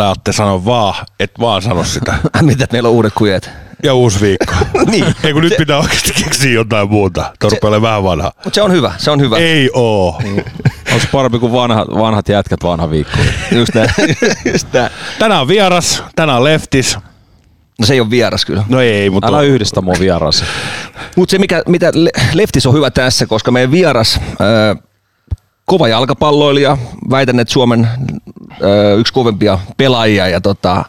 Älä Atte sano vaan, et vaan sano sitä. Mitä meillä on uudet kujet? Ja uusi viikko. Niin. Ei kun nyt pitää oikeasti keksiä jotain muuta. Tuo rupeaa olemaan vähän vanha. Mutta se on hyvä, se on hyvä. Ei oo. Onko parempi kuin vanhat, vanhat jätkät vanha viikko? Just näin. Just näin. Tänään on vieras, tänään on leftis. No se ei ole vieras kyllä. No ei, mutta Älä yhdistä mua vierasi. Mutta se, mikä, mitä Le- Leftis on hyvä tässä, koska meidän vieras, ää, kova jalkapalloilija, väitän, että Suomen ää, yksi kovempia pelaajia ja tota,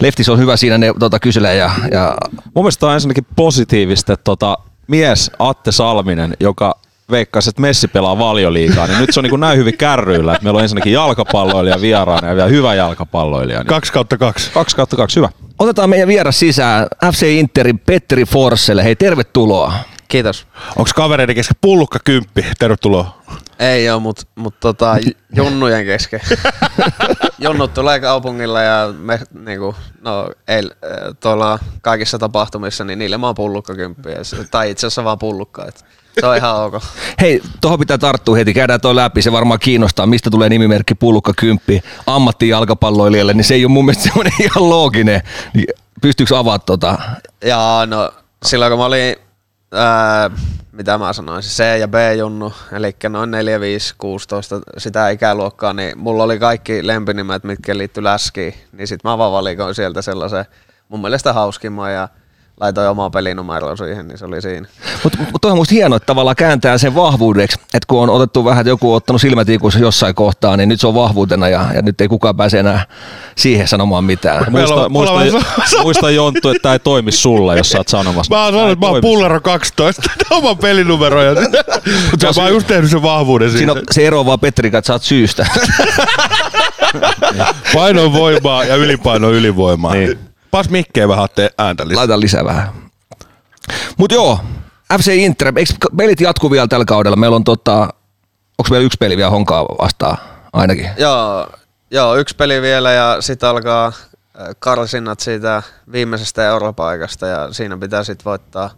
Leftis on hyvä siinä ne tota, kyselee ja, ja Mun mielestä on ensinnäkin positiivista, että tota, mies Atte Salminen, joka veikkasi, että Messi pelaa valioliigaa, niin nyt se on niin kuin näin hyvin kärryillä, että meillä on ensinnäkin jalkapalloilija vieraana ja vielä hyvä jalkapalloilija. Niin kaksi kautta kaksi. kaksi kautta kaksi, hyvä. otetaan meidän vieras sisään FC Interin Petteri Forsselle. Hei, tervetuloa. Kiitos. Onko kavereiden kesken pullukka kymppi? Tervetuloa. Ei oo, mut, mut tota, junnujen kesken. Junnut tulee kaupungilla ja me niinku, no ei, tuolla kaikissa tapahtumissa, niin niille mä oon pullukkakymppiä. Tai itse asiassa vaan pullukka. Et se on ihan ok. Hei, tuohon pitää tarttua heti, käydään toi läpi, se varmaan kiinnostaa, mistä tulee nimimerkki Pullukka Kymppi ammattijalkapalloilijalle, niin se ei ole mun mielestä semmoinen ihan looginen. Niin Pystyykö avaa tota? Ja no, silloin kun mä olin, ää, mitä mä sanoisin, C- ja B-junnu, eli noin 4, 5, 16, sitä ikäluokkaa, niin mulla oli kaikki lempinimet, mitkä liittyi läskiin, niin sit mä vaan valikoin sieltä sellaisen mun mielestä hauskimman ja laitoin omaa pelinumeroa siihen, niin se oli siinä. Mutta mut toi on musta hienoa, että tavallaan kääntää sen vahvuudeksi, että kun on otettu vähän, että joku on ottanut silmätikussa jossain kohtaa, niin nyt se on vahvuutena ja, ja nyt ei kukaan pääse enää siihen sanomaan mitään. Muista, on- muista, muista, muista Jonttu, että tämä ei toimi sulle, jos sä oot sanomassa. Mä oon sanonut, että mä oon pullero 12, oman pelinumero. Ja, mä oon just tehnyt sen vahvuuden Siinä siitä. on, se ero vaan Petri, että sä oot syystä. Paino voimaa ja ylipaino on ylivoimaa. Niin. Pas mikkeen vähän ääntä lisää. Laita lisää vähän. Mut joo, FC Inter, eikö pelit jatku vielä tällä kaudella? Meillä on tota, onko meillä yksi peli vielä honkaa vastaan ainakin? Joo, joo, yksi peli vielä ja sitten alkaa äh, karsinnat siitä viimeisestä europaikasta ja siinä pitää sitten voittaa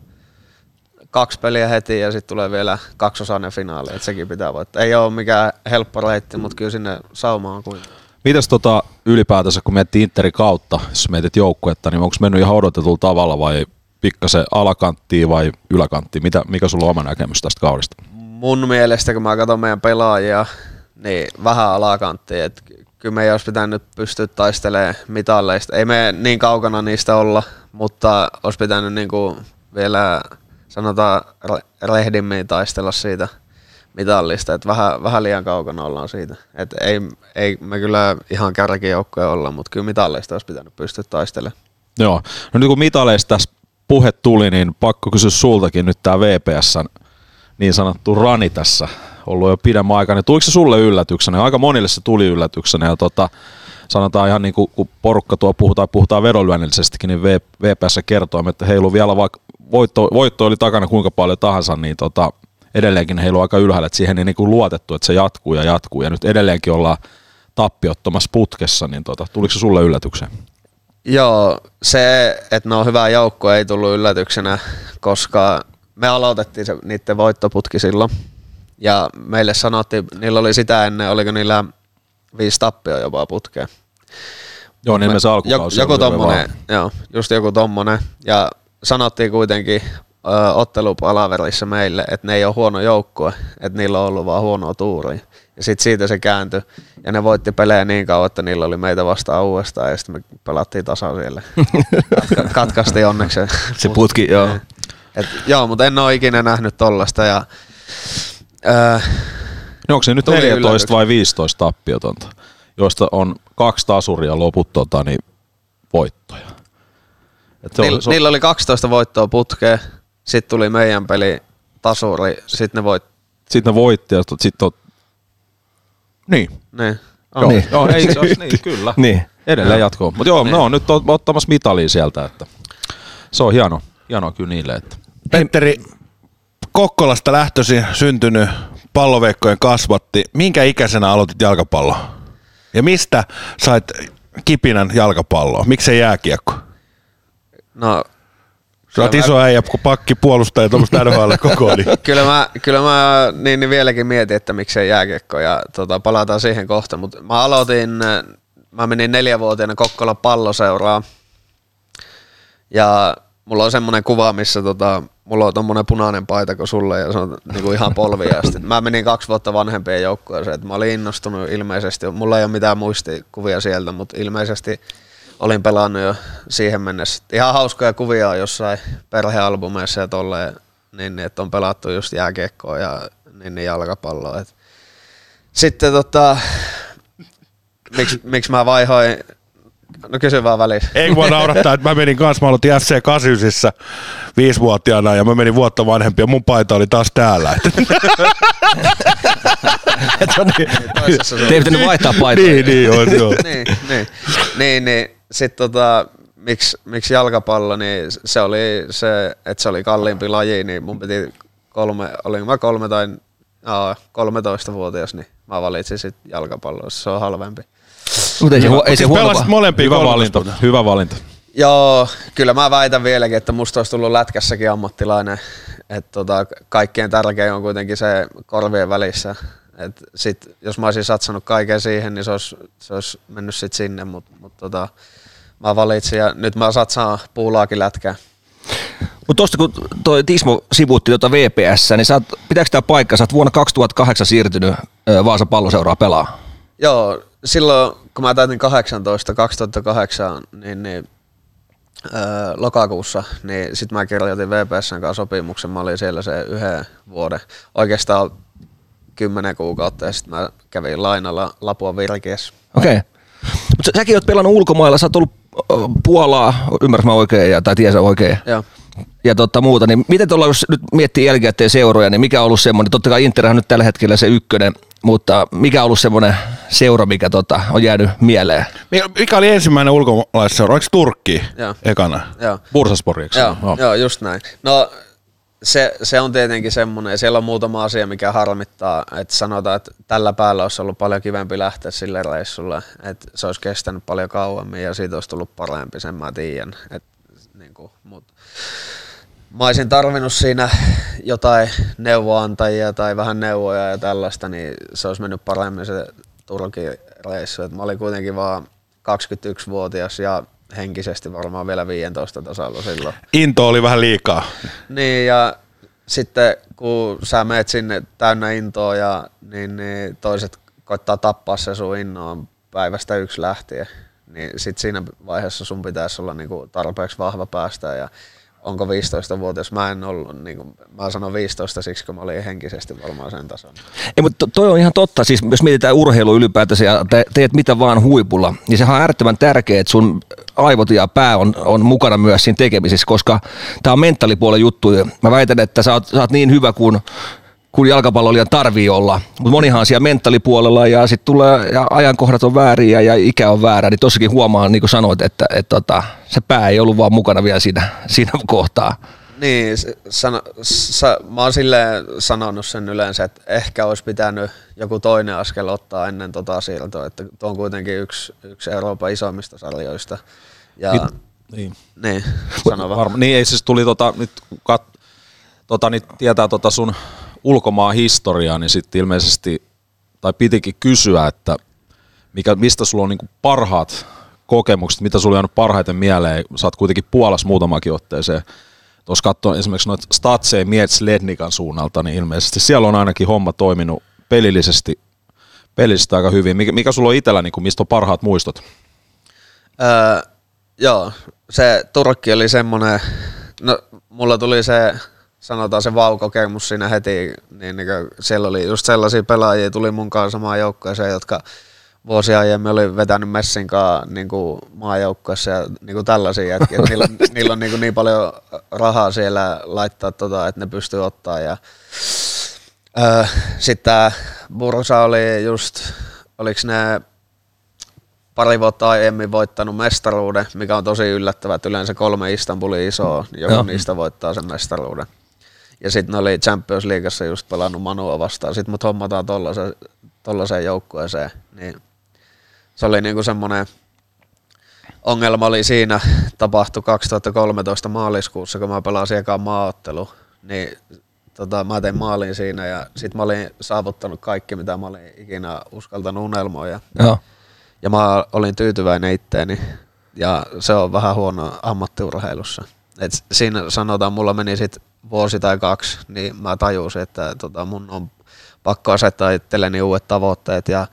kaksi peliä heti ja sitten tulee vielä kaksosainen finaali, että sekin pitää voittaa. Ei ole mikään helppo reitti, mutta kyllä sinne saumaan kuin. Mitäs tota ylipäätänsä, kun miettii Interin kautta, jos mietit joukkuetta, niin onko mennyt ihan odotetulla tavalla vai pikkasen alakanttiin vai yläkanttiin? Mitä, mikä sulla on oma näkemys tästä kaudesta? Mun mielestä, kun mä katson meidän pelaajia, niin vähän alakantti, että kyllä me ei olisi pitänyt pystyä taistelemaan mitalleista. Ei me niin kaukana niistä olla, mutta olisi pitänyt niinku vielä sanotaan re- rehdimmin taistella siitä mitallista, että vähän, vähän liian kaukana ollaan siitä. Et ei, ei me kyllä ihan kärkijoukkoja olla, mutta kyllä mitalleista olisi pitänyt pystyä taistelemaan. Joo. No nyt kun mitaleista tässä puhe tuli, niin pakko kysyä sultakin nyt tämä VPSn niin sanottu rani tässä ollut jo pidemmän aikaa. Niin tuliko se sulle yllätyksenä? Aika monille se tuli yllätyksenä ja tota, sanotaan ihan niin kuin kun porukka tuo puhutaan, puhutaan vedonlyönnillisestikin, niin VPS kertoo, että heilu vielä vaikka voitto, voitto oli takana kuinka paljon tahansa, niin tota, edelleenkin heilu aika ylhäällä, että siihen ei niin kuin luotettu, että se jatkuu ja jatkuu ja nyt edelleenkin ollaan tappiottomassa putkessa, niin tota, tuliko se sulle yllätykseen? Joo, se, että ne on hyvä joukko, ei tullut yllätyksenä, koska me aloitettiin se, niiden voittoputki silloin. Ja meille sanottiin, niillä oli sitä ennen, oliko niillä viisi tappia jopa putkeen. Joo, niin me se alkukausi joku, joku tommonen, joo, just joku tommonen. Ja sanottiin kuitenkin ö, ottelupalaverissa meille, että ne ei ole huono joukkue, että niillä on ollut vaan huonoa tuuria. Ja sitten siitä se kääntyi. Ja ne voitti pelejä niin kauan, että niillä oli meitä vastaan uudestaan ja sitten me pelattiin tasan siellä. Katka- katkaistiin onneksi. Se putki, joo. Et, joo, mutta en ole ikinä nähnyt tollasta. Ja, öö, No onko se nyt Tuli 14 yllätys. vai 15 tappiotonta, joista on kaksi tasuria loput tota, niin voittoja. Et se niillä, oli, se, niillä oli 12 voittoa putkeen, sitten tuli meidän peli tasuri, sitten ne voitti. sitten ne voitti ja sitten on Niin. Niin. Joo, Niin. joo ei, se olisi, niin, kyllä. Niin. Edelleen jatkuu. Mutta joo, ne on nyt ot- ottamassa mitalia sieltä, että se on hieno, hieno kyllä niille. Että. Petteri, Kokkolasta lähtöisin syntynyt palloveikkojen kasvatti. Minkä ikäisenä aloitit jalkapallo? Ja mistä sait kipinän jalkapalloa? Miksei jääkiekko? No, Sä oot iso äijä, kun pakki puolustaa ja tuommoista NHL koko niin. kyllä mä, kyllä mä niin, niin vieläkin mietin, että miksei jääkiekko ja tota, palataan siihen kohta, mutta mä aloitin, mä menin neljävuotiaana Kokkola palloseuraa ja mulla on semmoinen kuva, missä tota, mulla on tommonen punainen paita kuin sulle ja se on niinku ihan polvia asti. Mä menin kaksi vuotta vanhempien joukkueeseen, että mä olin innostunut ilmeisesti, mulla ei ole mitään muistikuvia sieltä, mutta ilmeisesti olin pelannut jo siihen mennessä. Ihan hauskoja kuvia on jossain perhealbumeissa ja tolleen, niin, että on pelattu just jääkiekkoa ja niin, niin jalkapalloa. Et. Sitten tota, miksi miksi mä vaihoin, no kysy vaan välissä. Ei voi naurattaa, että mä menin kanssa, mä aloitin FC 89 viisivuotiaana ja mä menin vuotta vanhempi ja mun paita oli taas täällä. Niin, te ei pitänyt vaihtaa paitaa. niin, niin, on, joo. niin, niin, niin, niin. Sitten tota, miksi, miksi jalkapallo, niin se oli se, että se oli kalliimpi laji, niin mun piti kolme, olin mä kolme tai aa, 13-vuotias, niin mä valitsin sitten jalkapalloa, se on halvempi. Mutta ei se, hu- ei se Siis huono molempia Hyvä 13 valinta, hyvä valinta. Joo, kyllä mä väitän vieläkin, että musta olisi tullut lätkässäkin ammattilainen. Että tota, kaikkein tärkein on kuitenkin se korvien välissä. Et sit, jos mä olisin satsannut kaiken siihen, niin se olisi, se olisi mennyt sit sinne, mutta mut tota, mä valitsin ja nyt mä satsaan puulaakin lätkää. Mutta tuosta kun toi Tismo sivuutti tuota VPS, niin sä oot, pitääkö tämä paikka, sä oot vuonna 2008 siirtynyt Vaasan palloseuraa pelaa. Joo, silloin kun mä täytin 18, 2008, niin, niin öö, lokakuussa, niin sitten mä kirjoitin VPSn kanssa sopimuksen. Mä olin siellä se yhden vuoden, oikeastaan kymmenen kuukautta, ja sitten mä kävin lainalla Lapua Virkies. Okei. Okay. Mutta sä, säkin oot pelannut ulkomailla, sä oot ollut Puolaa, ymmärrätkö mä oikein, ja, tai tiesä oikein, Joo. ja tota muuta, niin miten tuolla, jos nyt miettii jälkikäteen seuroja, niin mikä on ollut semmoinen, totta kai Interhän on nyt tällä hetkellä se ykkönen, mutta mikä on ollut semmoinen seura, mikä tota, on jäänyt mieleen? Mikä oli ensimmäinen ulkomaalaisseura? Oliko Turkki Joo. ekana? Joo. Bursaspori, Joo, joo, just näin. No se, se on tietenkin semmoinen, siellä on muutama asia, mikä harmittaa, että sanotaan, että tällä päällä olisi ollut paljon kivempi lähteä sille reissulle, että se olisi kestänyt paljon kauemmin ja siitä olisi tullut parempi, sen mä tiedän. Et, niin kuin, mut. Mä olisin tarvinnut siinä jotain neuvoantajia tai vähän neuvoja ja tällaista, niin se olisi mennyt paremmin se Turkin reissu. Et mä olin kuitenkin vaan 21-vuotias ja henkisesti varmaan vielä 15 tasalla silloin. Into oli vähän liikaa. Niin ja sitten kun sä meet sinne täynnä intoa ja niin, niin toiset koittaa tappaa se sun innoon päivästä yksi lähtien, niin sit siinä vaiheessa sun pitäisi olla niinku tarpeeksi vahva päästä ja onko 15-vuotias, mä en ollut, niin kuin, mä sanon 15 siksi, kun mä olin henkisesti varmaan sen tason. Ei, mutta to- toi on ihan totta, siis jos mietitään urheilu ylipäätänsä ja te- teet mitä vaan huipulla, niin sehän on äärettömän tärkeää, että sun aivot ja pää on, on mukana myös siinä tekemisessä, koska tämä on mentaalipuolen juttu. Mä väitän, että sä oot, sä oot niin hyvä kuin kun jalkapallolijan tarvii olla. Mutta monihan on siellä mentaalipuolella ja sitten tulee ja ajankohdat on vääriä ja ikä on väärä, niin tossakin huomaa, niin kuin sanoit, että, että, että se pää ei ollut vaan mukana vielä siinä, siinä kohtaa. Niin, sano, sa, mä oon silleen sanonut sen yleensä, että ehkä olisi pitänyt joku toinen askel ottaa ennen tota siirtoa, että tuo on kuitenkin yksi, yksi Euroopan isoimmista sarjoista. Ja, Mit- niin. niin, sano vaan. Varma. Niin ei siis tuli tota, nyt kat, tota, niin tietää tota sun ulkomaan historiaa, niin sitten ilmeisesti, tai pitikin kysyä, että mikä, mistä sulla on niinku parhaat kokemukset, mitä sulla on jäänyt parhaiten mieleen, sä oot kuitenkin Puolassa muutamakin otteeseen, tuossa katsoin esimerkiksi noita Statseen Miets Lednikan suunnalta, niin ilmeisesti siellä on ainakin homma toiminut pelillisesti, pelillisesti aika hyvin. Mikä, mikä sulla on itsellä, niin kuin, mistä on parhaat muistot? Öö, joo, se Turkki oli semmoinen, no mulla tuli se, sanotaan se vaukokemus siinä heti, niin, niin kuin siellä oli just sellaisia pelaajia, tuli mun kanssa samaan joukkueeseen, jotka vuosia aiemmin oli vetänyt Messin kanssa niin maajoukkueessa ja niin kuin tällaisia jätkiä. Niillä, niillä on niin, kuin niin paljon rahaa siellä laittaa, tota, että ne pystyy ottaa. Ja, öö, sitten tämä Bursa oli just oliko ne pari vuotta aiemmin voittanut mestaruuden, mikä on tosi yllättävää, että yleensä kolme Istanbulin isoa, joku Joo. niistä voittaa sen mestaruuden. Ja sitten ne oli Champions Leagueassa just pelannut Manua vastaan. Sitten mut hommataan tollaiseen, tollaiseen joukkueeseen. Niin se oli niinku semmoinen ongelma oli siinä, tapahtui 2013 maaliskuussa, kun mä pelasin ekaan maaottelu. Niin tota, mä tein maalin siinä ja sitten mä olin saavuttanut kaikki, mitä mä olin ikinä uskaltanut unelmoida. Joo. Ja mä olin tyytyväinen itteeni. Ja se on vähän huono ammattiurheilussa. Et siinä sanotaan, mulla meni sit vuosi tai kaksi, niin mä tajusin, että tota, mun on pakko asettaa itselleni uudet tavoitteet ja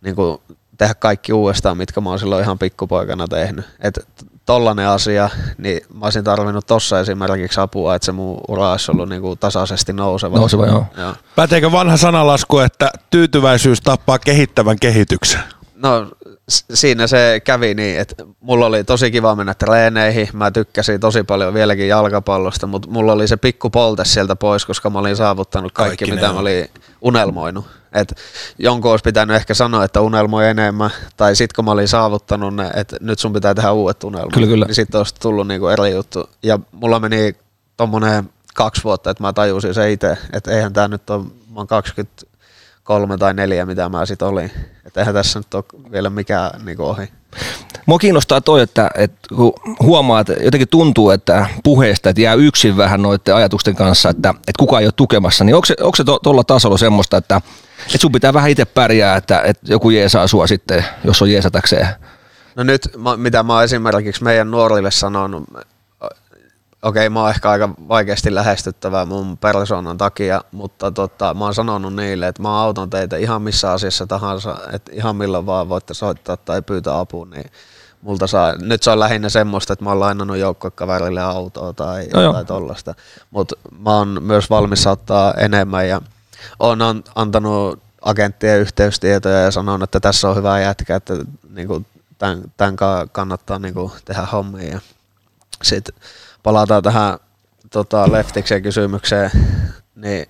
niin kuin, tehdä kaikki uudestaan, mitkä mä oon silloin ihan pikkupoikana tehnyt. Et tollanen asia, niin mä olisin tarvinnut tossa esimerkiksi apua, että se mun ura olisi ollut niin kuin tasaisesti nouseva. Nouseva, joo. joo. Päteekö vanha sanalasku, että tyytyväisyys tappaa kehittävän kehityksen? No siinä se kävi niin, että mulla oli tosi kiva mennä treeneihin. Mä tykkäsin tosi paljon vieläkin jalkapallosta, mutta mulla oli se pikku polte sieltä pois, koska mä olin saavuttanut kaikki, Kaikki mitä on. mä olin unelmoinut. Et jonkun olisi pitänyt ehkä sanoa, että unelmoi enemmän, tai sitten kun mä olin saavuttanut ne, että nyt sun pitää tehdä uudet unelmat, Kyllä, kyllä. niin sitten olisi tullut niinku eri juttu. Ja mulla meni tommonen kaksi vuotta, että mä tajusin se itse, että eihän tämä nyt ole, mä oon 23 tai 4, mitä mä sit olin. Että eihän tässä nyt ole vielä mikään niinku ohi. Mua kiinnostaa toi, että, että kun huomaa, että jotenkin tuntuu, että puheesta että jää yksin vähän noiden ajatusten kanssa, että, että kukaan ei ole tukemassa, niin onko se, onko se to, tuolla tasolla semmoista, että, että sun pitää vähän itse pärjää, että, että joku jeesaa sua sitten, jos on jeesatakseen? No nyt, mitä mä oon esimerkiksi meidän nuorille sanonut, okei, mä oon ehkä aika vaikeasti lähestyttävää mun persoonan takia, mutta tota, mä oon sanonut niille, että mä autan teitä ihan missä asiassa tahansa, että ihan milloin vaan voitte soittaa tai pyytää apua, niin multa saa, nyt se on lähinnä semmoista, että mä oon lainannut joukkokaverille autoa tai No jotain tollasta, mutta mä oon myös valmis ottaa enemmän ja oon an- antanut agenttien yhteystietoja ja sanonut, että tässä on hyvä jätkä, että niinku, tämän, tämän ka- kannattaa niinku, tehdä hommia. Sitten palataan tähän tota, Leftiksen kysymykseen, niin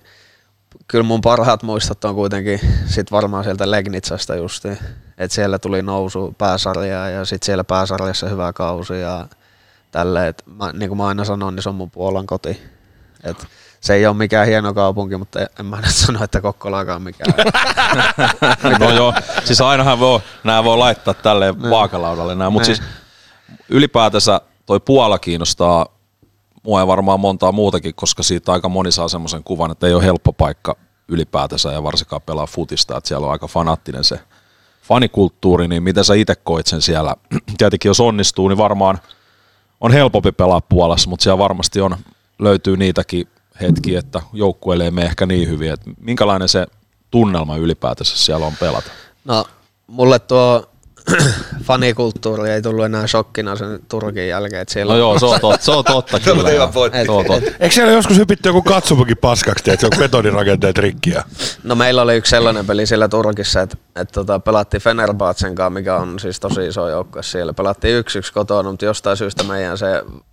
kyllä mun parhaat muistot on kuitenkin sit varmaan sieltä Legnitsasta justiin, että siellä tuli nousu pääsarjaa ja sitten siellä pääsarjassa hyvä kausi ja tälleen, että mä, niin kuin mä aina sanon, niin se on mun Puolan koti. Et se ei ole mikään hieno kaupunki, mutta en mä nyt sano, että Kokkolakaan mikään. No joo, siis ainahan voi, nämä voi laittaa tälleen vaakalaudalle nämä, mutta Niin. siis ylipäätänsä toi Puola kiinnostaa mua ja varmaan montaa muutakin, koska siitä aika moni saa semmoisen kuvan, että ei ole helppo paikka ylipäätänsä ja varsinkaan pelaa futista, että siellä on aika fanaattinen se fanikulttuuri, niin miten sä itse koit sen siellä? Tietenkin jos onnistuu, niin varmaan on helpompi pelaa Puolassa, mutta siellä varmasti on, löytyy niitäkin hetkiä, että joukkueelle ei mene ehkä niin hyvin, että minkälainen se tunnelma ylipäätänsä siellä on pelata? No, mulle tuo fanikulttuuri ei tullut enää shokkina sen Turkin jälkeen, että siellä No on- joo, se on totta, se on totta kyllä. hyvä pointti. Se on totta. Eikö siellä joskus hypitty joku katsomukin paskaksi, että se on betonirakenteet rikkiä? No meillä oli yksi sellainen peli siellä Turkissa, että, että tota, pelattiin Fenerbahcen kanssa, mikä on siis tosi iso joukkue siellä. Pelattiin yksi yksi kotona, mutta jostain syystä meidän se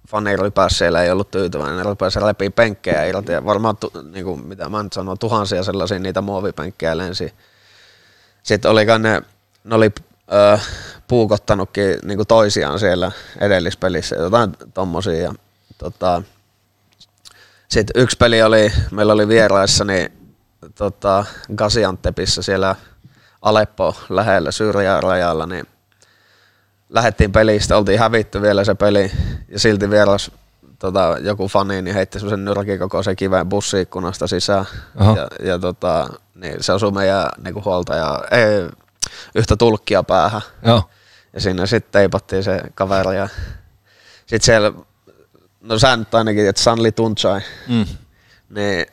fanirypäs siellä ei ollut tyytyväinen. Ne rupesi repii penkkejä irti ja varmaan, tu, niin kuin, mitä mä nyt sanon, tuhansia sellaisia niitä muovipenkkejä lensi. Sitten olikaan ne, ne oli ö, puukottanutkin niin kuin toisiaan siellä edellispelissä, jotain tommosia. Ja, tota, sitten yksi peli oli, meillä oli vieraissa, niin tota, Gaziantepissa siellä Aleppo lähellä Syyrian rajalla, niin lähdettiin pelistä, oltiin hävitty vielä se peli ja silti vieras tota, joku fani niin heitti semmoisen nyrkin kokoisen kiven bussiikkunasta sisään Aha. ja, ja tota, niin se osui meidän niinku huoltaja, ei, yhtä tulkkia päähän Joo. ja siinä sitten teipattiin se kaveri ja sitten siellä, no sä nyt ainakin, että Sanli Tunchai, Mm. niin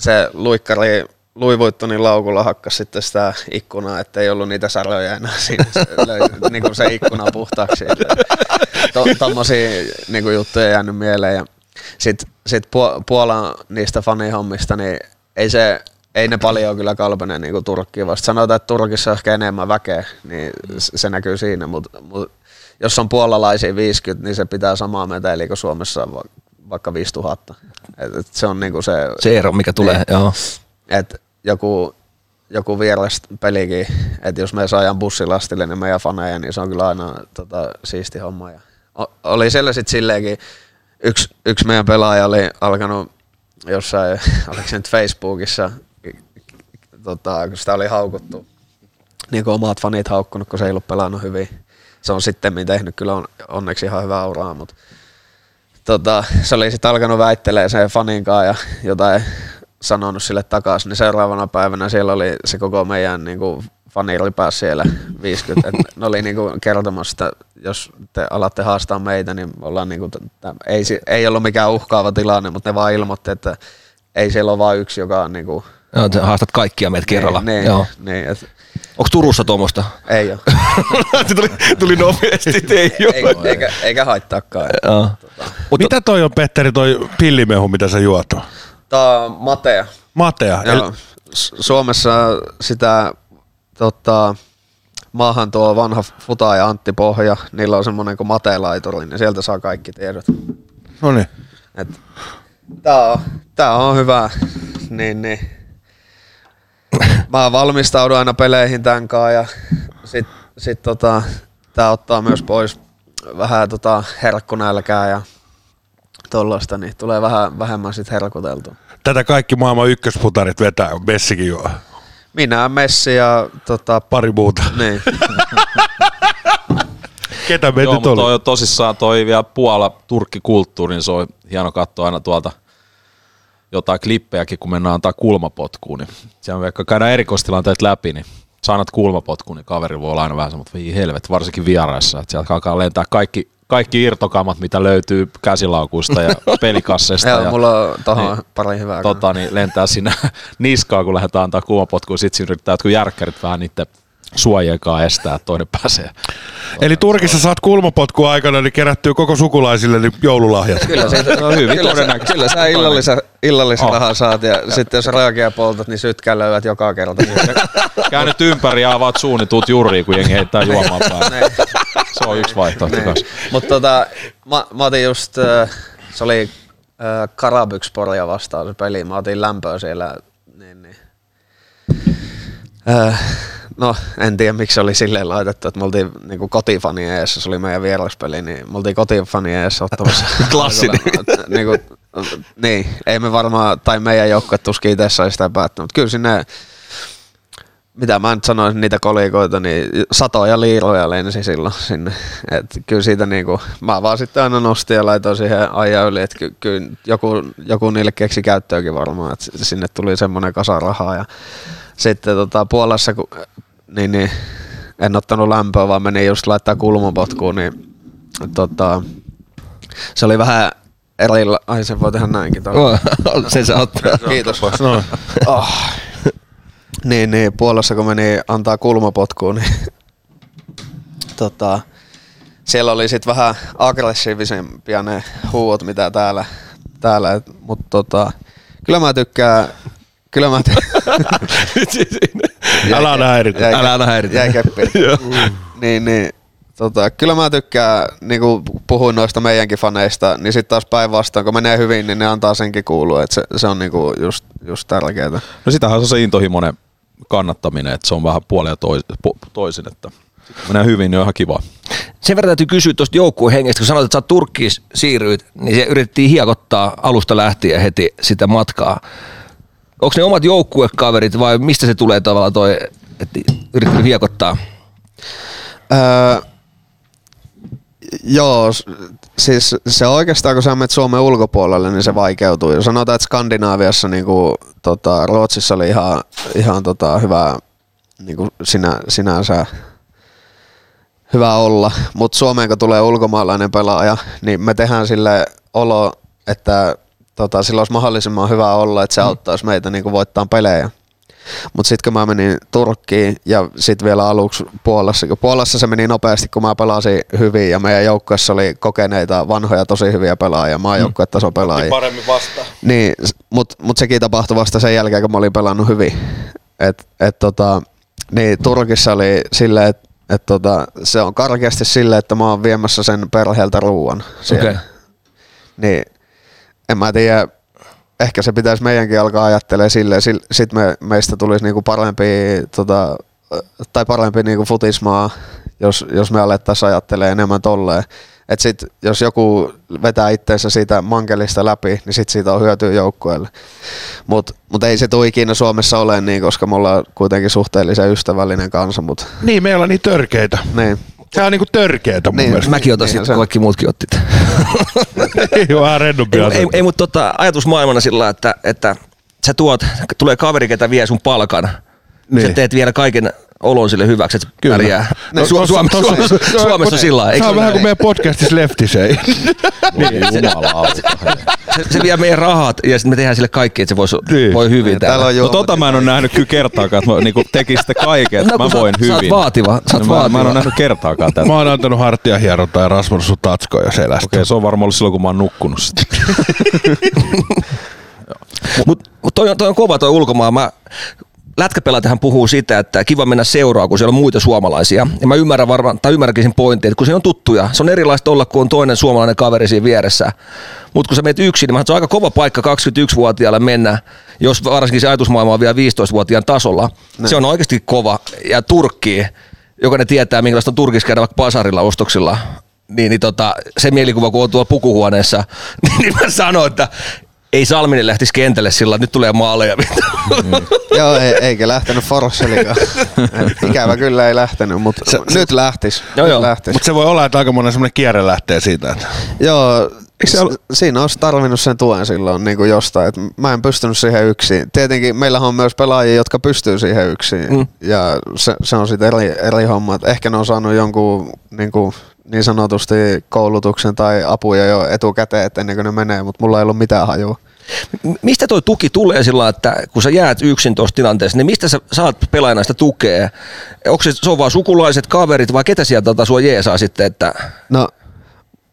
se luikkari Luivuittonin laukulla hakkas sitten sitä ikkunaa, että ei ollut niitä säröjä enää siinä. Se, löi, niin kuin se ikkuna puhtaaksi. To, tommosia niin kuin juttuja jäänyt mieleen. Ja sitten sit Pu- Puolan niistä fanihommista, niin ei se ei ne paljon kyllä kalpene niin kuin Turkkiin vasta. Sanotaan, että Turkissa on ehkä enemmän väkeä, niin se näkyy siinä, mutta mut, jos on puolalaisia 50, niin se pitää samaa meteliä kuin Suomessa on va- vaikka 5000. Et, et se on niinku se, Se ero, mikä tulee, Niin. joo. että joku joku vieras pelikin, että jos me saadaan bussilastille niin meidän faneja, niin se on kyllä aina tota, siisti homma. Ja o- oli siellä sitten silleenkin, yksi, yksi meidän pelaaja oli alkanut jossain, oliko se nyt Facebookissa, tota, kun sitä oli haukuttu, niin kuin omat fanit haukkunut, kun se ei ollut pelannut hyvin. Se on sitten tehnyt kyllä on, onneksi ihan hyvää uraa, mutta tota, se oli sitten alkanut väittelee sen fanin kanssa ja jotain sanonut sille takaisin, niin seuraavana päivänä siellä oli se koko meidän niin kuin, fani oli päässä siellä 50. Et ne oli niin kuin, kertomassa, että jos te alatte haastaa meitä, niin ollaan niin kuin, t- ei, ei ollut mikään uhkaava tilanne, mutta ne vaan ilmoitti, että ei siellä ole vain yksi, joka on niin kuin, Joo, sä haastat kaikkia meitä kerralla. Niin, Joo. niin, et, Onko Turussa tuommoista? ei ole. Se tuli, tuli nopeasti, että ei eikä, eikä, eikä haittaakaan. Joo. Mutta mitä toi on, Petteri, toi pillimehu, mitä sä juot? Tämä on Matea. Matea. Joo. Eli, Suomessa sitä tota, maahan tuo vanha Futa ja Antti Pohja, niillä on semmoinen kuin Mate-laituri, niin sieltä saa kaikki tiedot. no niin. Et, tää, on, tää on hyvä. Niin, niin. Mä valmistaudun aina peleihin tän kanssa ja sit, sit tota, tää ottaa myös pois vähän tota herkkunälkää ja tollaista, niin tulee vähän vähemmän sit herkuteltua. Tätä kaikki maailman ykkösputarit vetää, Messikin juo. Minä, Messi ja tota, Pari muuta. niin. Ketä me Joo, nyt mutta oli? toi on tosissaan toi vielä Puola, Turkki-kulttuuri, niin se on hieno katsoa aina tuolta jotain klippejäkin, kun mennään antaa kulmapotkuun, niin siellä vaikka käydään erikoistilanteet läpi, niin sä annat kulmapotkuun, niin kaveri voi olla aina vähän semmoinen, että helvet, varsinkin vieraissa, että sieltä alkaa lentää kaikki, kaikki irtokamat, mitä löytyy käsilaukuista ja pelikasseista. Joo, mulla on tohon niin, pari hyvää. tota, niin lentää sinne niskaan, kun lähdetään antaa kulmapotkuun, sitten siinä yrittää jotkut järkkärit vähän niiden suojiekaan estää, että toinen pääsee. Eli Turkissa saat kulmapotku aikana, niin kerättyy koko sukulaisille niin joululahjat. Kyllä, siitä, No hyvin kyllä, sä, todennäköisesti. kyllä sä illallisen, illallisen Oh. saat ja sitten jos rajakia poltat, niin sytkää löydät joka kerta. Käännyt ympäri ja avaat suun, niin tuut juriin, kun jengi heittää juomaan päälle. Se on yksi vaihtoehto kanssa. Mutta tota, mä, mä otin just, se oli Karabyksporia vastaan se peli, mä otin lämpöä siellä, niin, niin. Äh, no en tiedä miksi se oli silleen laitettu, että me oltiin niinku kotifani eessä, se oli meidän vieraspeli, niin me oltiin kotifani eessä ottamassa. Klassinen. niinku, niin, ei me varmaan, tai meidän joukkue tuskin itse sai sitä päättänyt, mutta kyllä sinne mitä mä nyt sanoisin niitä kolikoita, niin satoja liiroja lensi silloin sinne. Et kyllä siitä niinku, mä vaan sitten aina nostin ja laitoin siihen ajan yli, että ky, kyllä joku, joku niille keksi käyttöäkin varmaan, että sinne tuli semmoinen kasa rahaa. Ja sitten tota, Puolassa, kun, niin, niin, en ottanut lämpöä, vaan menin just laittaa kulmapotkuun, niin tota, se oli vähän erillä, ai se voi tehdä näinkin. toi. Sen sä ottaa. Kiitos. No. Oh. Niin, niin, Puolassa kun meni antaa kulmapotkuun, niin tota, siellä oli sitten vähän aggressiivisempia ne huuot, mitä täällä, täällä mutta tota, kyllä mä tykkään, kyllä mä Älä aina häiritä. jäi, Älä aina häiritä. Jäi keppi. niin, niin, tota, kyllä mä tykkään, niin kuin puhuin noista meidänkin faneista, niin sitten taas päinvastoin, kun menee hyvin, niin ne antaa senkin kuulua, että se, se on niin kuin just, just tärkeää. No sitähän se on se intohimoinen kannattaminen, että se on vähän puolia tois, po, toisin, että menee hyvin, niin on ihan kiva. Sen verran täytyy kysyä tuosta joukkueen hengestä, kun sanoit, että sä oot Turkkiin siirryit, niin se yritettiin hiekottaa alusta lähtien heti sitä matkaa. Onko ne omat joukkuekaverit vai mistä se tulee tavallaan toi, että yritettiin hiekottaa? Öö, joo, siis se oikeastaan kun sä menet Suomen ulkopuolelle, niin se vaikeutuu. Ja sanotaan, että Skandinaaviassa niin kuin, tota, Ruotsissa oli ihan, ihan tota, hyvä niin kuin sinä, sinänsä hyvä olla, mutta Suomeen kun tulee ulkomaalainen pelaaja, niin me tehdään sille olo, että tota, sillä olisi mahdollisimman hyvä olla, että se auttaisi meitä niin voittaa pelejä. Mutta sitten kun mä menin Turkkiin ja sitten vielä aluksi Puolassa, kun Puolassa se meni nopeasti, kun mä pelasin hyvin ja meidän joukkueessa oli kokeneita, vanhoja, tosi hyviä pelaajia, maajoukkuetason pelaajia. Paremmin vastaan. Niin, mutta mut sekin tapahtui vasta sen jälkeen, kun mä olin pelannut hyvin. Et, et tota, niin Turkissa oli silleen, että et tota, se on karkeasti silleen, että mä oon viemässä sen perheeltä ruuan. Okei. Niin, en mä tiedä, ehkä se pitäisi meidänkin alkaa ajattelemaan silleen, sitten me, meistä tulisi niinku parempi, tota, tai parempi niinku futismaa, jos, jos me alettaisiin ajattelemaan enemmän tolleen. Et sit, jos joku vetää itseensä siitä mankelista läpi, niin sit siitä on hyötyä joukkueelle. Mutta mut ei se tule ikinä Suomessa ole niin, koska me ollaan kuitenkin suhteellisen ystävällinen kansa. Mut, Niin, meillä on niin törkeitä. niin. Se on niinku törkeetä mun Niin. mielestä. Mäkin otan Niin, sitten, se- kaikki muutkin otti. Vähän rennompi ei, asia. ei, ei mutta tota, ajatusmaailmana sillä lailla, että, että sä tuot, tulee kaveri, ketä vie sun palkan. Niin. Sä teet vielä kaiken olon sille hyväksi, että Kyllä. pärjää. No, Su- tossa- Suomessa, tossa- Suomessa, se- Suomessa on sillä lailla, Se on vähän kuin meidän podcastissa Leftisei. Niin, Jumalauta. se, se, vie meidän rahat ja sitten me tehdään sille kaikki, että se voisi, Niin. voi hyvin Niin, täällä. täällä No tota mä en ole nähnyt kyllä kertaakaan, että mä niinku tekisitte kaiken, että No, mä sä- voin sä oot hyvin. vaativa, sä oot No, mä, mä en vaativa. ole nähnyt kertaakaan tätä. Mä oon antanut hartia hierontaa ja rasvanut sun tatskoja selästä. Okei, se on varmaan ollut silloin, kun mä oon nukkunut sitä. Mutta mut toi, on, toi on kova toi ulkomaan. Mä, lätkäpelaajahan puhuu sitä, että kiva mennä seuraa, kun siellä on muita suomalaisia. Ja mä ymmärrän varmaan, tai ymmärränkin sen pointin, että kun se on tuttuja, se on erilaista olla, kun on toinen suomalainen kaveri siinä vieressä. Mutta kun sä menet yksin, niin se on aika kova paikka 21-vuotiaalle mennä, jos varsinkin se ajatusmaailma on vielä 15-vuotiaan tasolla. Se on oikeasti kova. Ja Turkki, joka ne tietää, minkälaista on Turkissa käydä vaikka pasarilla ostoksilla, niin, niin tota, se mielikuva, kun on tuolla pukuhuoneessa, niin mä sanoin, että ei Salminen lähtisi kentälle sillä, että nyt tulee maaleja. Joo, ei, eikä lähtenyt Forsselikaan. Ikävä kyllä ei lähtenyt, mutta nyt lähtis. Joo, nyt joo. lähtis. Mutta se voi olla, että aika monen semmoinen kierre lähtee siitä. Että Joo, se ole- s- siinä olisi tarvinnut sen tuen silloin niin kuin jostain. Et mä en pystynyt siihen yksin. Tietenkin meillähän on myös pelaajia, jotka pystyy siihen yksin. Mm. Ja se, se on sitten eri, eri homma. Et ehkä ne on saanut jonkun niin, kuin, niin sanotusti koulutuksen tai apuja jo etukäteen, et ennen kuin ne menee, mutta mulla ei ollut mitään hajua. mistä toi tuki tulee sillä että kun sä jäät yksin tuossa tilanteessa, niin mistä sä saat pelaajana sitä tukea? Onko se, se on vaan sukulaiset, kaverit vai ketä sieltä tota sua jeesaa sitten, että No,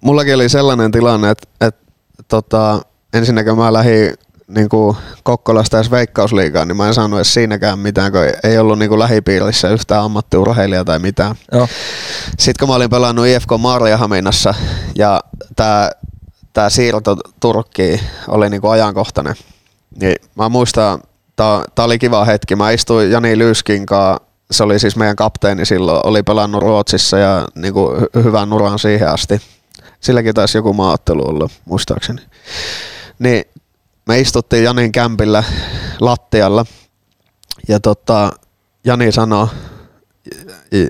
mullakin oli sellainen tilanne, että, että tota, ensinnäkin mä lähdin niin kuin Kokkolasta edes veikkausliigaan, niin mä en saanut edes siinäkään mitään, kun ei ollut niin kuin lähipiirissä yhtään ammattiurheilijaa tai mitään. joo, Sitten kun mä olin pelannut IFK Marjahaminassa ja tämä tää siirto Turkkiin oli niinku ajankohtainen, niin mä muistan, tämä oli kiva hetki. Mä istuin Jani Lyskin kanssa, se oli siis meidän kapteeni silloin, oli pelannut Ruotsissa ja niinku hy- hyvän uran siihen asti. Silläkin taisi joku maaottelu olla, muistaakseni. Niin me istuttiin Janin kämpillä lattialla ja tota, Jani sanoi,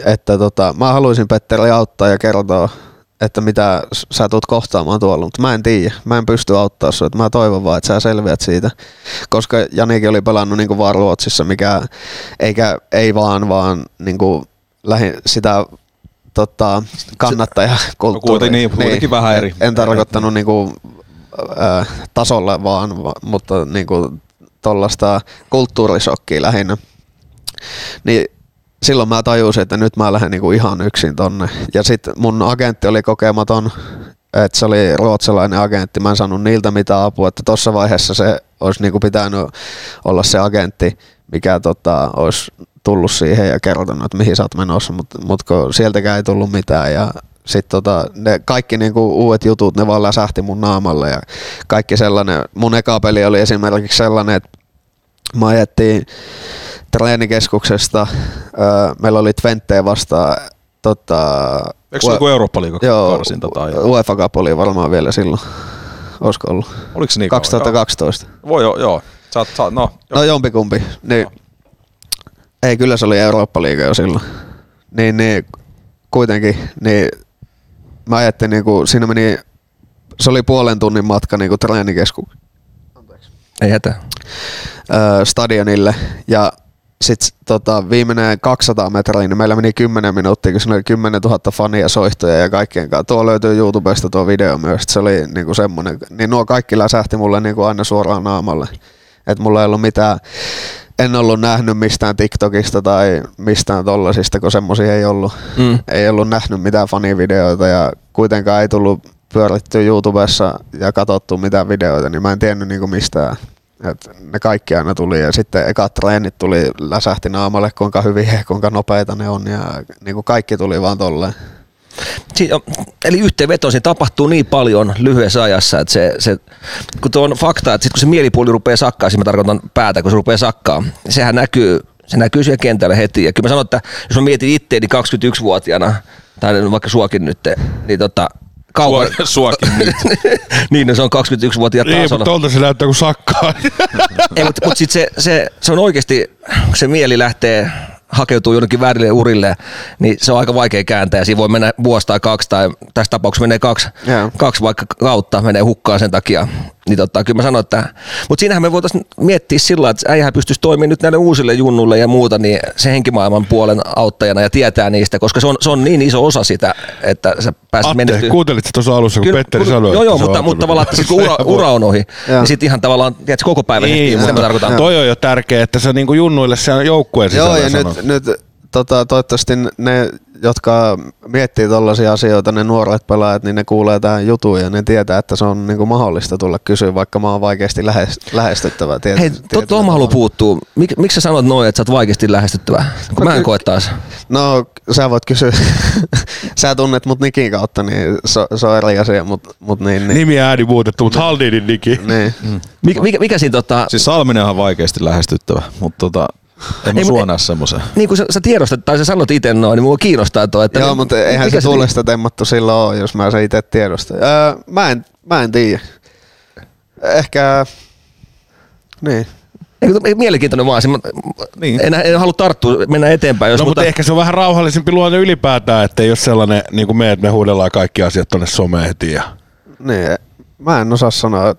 että tota, mä haluaisin Petteri auttaa ja kertoa, että mitä sä tulet kohtaamaan tuolla, mutta mä en tiedä, mä en pysty auttaa sua, että mä toivon vaan, että sä selviät siitä, koska Janikin oli pelannut niinku vaan Ruotsissa, mikä eikä, ei vaan, vaan niinku lähi, sitä tota, kannattajakulttuuria. Kuitenkin niin, kuitenkin vähän eri. En, en tarkoittanut niinku, äh, tasolla vaan, va- mutta niinku tollaista kulttuurisokkia lähinnä. Niin silloin mä tajusin, että nyt mä lähden niinku ihan yksin tonne. Ja sitten mun agentti oli kokematon, että se oli ruotsalainen agentti. Mä en saanut niiltä mitään apua, että tuossa vaiheessa se olisi niinku pitänyt olla se agentti, mikä tota, olisi tullut siihen ja kertonut, että mihin sä oot menossa, mutta mut sieltäkään ei tullut mitään ja sitten tota, ne kaikki niinku uudet jutut, ne vaan läsähti mun naamalle ja kaikki sellainen. Mun eka peli oli esimerkiksi sellainen, että mä ajettiin treenikeskuksesta, öö, meillä oli Twentteen vastaan tota, Eikö se joku Eurooppa-liiga Joo, karsinta tai UEFA Cup oli varmaan vielä silloin. Olisiko ollut? Oliko se niin kauan? 2012. Joo. Voi joo, joo. Sä, sä, no, No jompikumpi. Niin, ei, kyllä se oli Eurooppa-liiga jo silloin. Niin, niin kuitenkin, niin mä ajattelin, niinku, siinä meni, se oli puolen tunnin matka niinku treenikesku, ei hätää. stadionille ja sitten tota, viimeinen 200 metriä, niin meillä meni 10 minuuttia, kun siinä oli 10 000 fania, soihtoja ja kaikkien kanssa. Tuo löytyy YouTubesta tuo video myös, se oli niinku semmoinen, niin nuo kaikki läsähti mulle niinku aina suoraan naamalle. Että mulla ei ollut mitään, en ollut nähnyt mistään TikTokista tai mistään tollasista, kun semmosia ei ollut. Mm. Ei ollut nähnyt mitään fanivideoita ja kuitenkaan ei tullut pyörittyä YouTubessa ja katsottu mitään videoita, niin mä en tiennyt niinku mistään. Et ne kaikki aina tuli ja sitten ekat treenit tuli, läsähti naamalle, kuinka hyviä ja kuinka nopeita ne on ja niinku kaikki tuli vaan tolleen. Si- jo- eli yhteenveto, siinä tapahtuu niin paljon lyhyessä ajassa, että se, se kun tuo on fakta, että sit kun se mielipuoli rupeaa sakkaa, siis mä tarkoitan päätä, kun se rupeaa sakkaa, sehän näkyy, se näkyy siellä kentällä heti. Ja kyllä mä sanon, että jos mä mietin itteeni 21-vuotiaana, tai vaikka suokin nyt, niin tota, kauan, Sua- Suakin nyt. niin, no se on 21-vuotiaat Niin, tasolla. mutta tuolta se näyttää kuin sakkaa. Ei, mutta mut sit se, se, se, on oikeasti, kun se mieli lähtee hakeutuu jonnekin väärille urille, niin se on aika vaikea kääntää. Ja siinä voi mennä vuosi tai kaksi, tai tässä tapauksessa menee kaksi, kaksi vaikka kautta, menee hukkaan sen takia. Niin totta, kyllä mä sanoin, että... Mutta siinähän me voitaisiin miettiä sillä että äijähän pystyisi toimimaan nyt näille uusille junnuille ja muuta, niin se henkimaailman puolen auttajana ja tietää niistä, koska se on, se on niin iso osa sitä, että sä pääset Atte, menestyä. kuuntelit tuossa alussa, kun Kyllä, Petteri sanoi, Joo, joo, on mutta, mutta tavallaan, että sit kun ura, ura on ohi, Joo. niin sitten ihan tavallaan, tiedätkö, koko päivä Niin, mitä mä tarkoitan. toi on jo tärkeää, että se niinku junnuille se on joukkueen Joo, sisällä ja sanot. nyt, nyt tota, toivottavasti ne, jotka miettii tällaisia asioita, ne nuoret pelaajat, niin ne kuulee tähän jutuun ja ne tietää, että se on niinku mahdollista tulla kysyä, vaikka mä oon vaikeasti lähes, lähestyttävä. Tiet, Hei, to, tuohon mä haluan puuttua. Mik, miksi sä sanot noin, että sä oot vaikeasti lähestyttävä? Kun mä en koe taas. No, sä voit kysyä. sä tunnet mut Nikin kautta, niin se, se on eri asia, mut, mut niin, niin. Nimi ja ääni muutettu, mutta Haldinin niki. niin. Mikä, mikä, mikä siinä tota, Siis Salminenhan on vaikeasti lähestyttävä, mutta tota, en mä näe semmoisen. niin kuin sä, sä tiedostat tai sä sanot itse noin, niin mua kiinnostaa toi. Että Joo, mi- mutta eihän mikä se tulesta temmattu silloin ole, jos mä sen itse tiedostan. Öö, mä en, mä en tiedä. Ehkä, niin. Ei, kun mielenkiintoinen vaan. se- mä- Niin. En, en halua tarttua, mennä eteenpäin. Jos No, mutta ehkä se on vähän rauhallisempi luonne ylipäätään, että ei ole sellainen, niin kuin me, että me huudellaan kaikki asiat tonne someen heti. Ja... Niin, mä en osaa sanoa.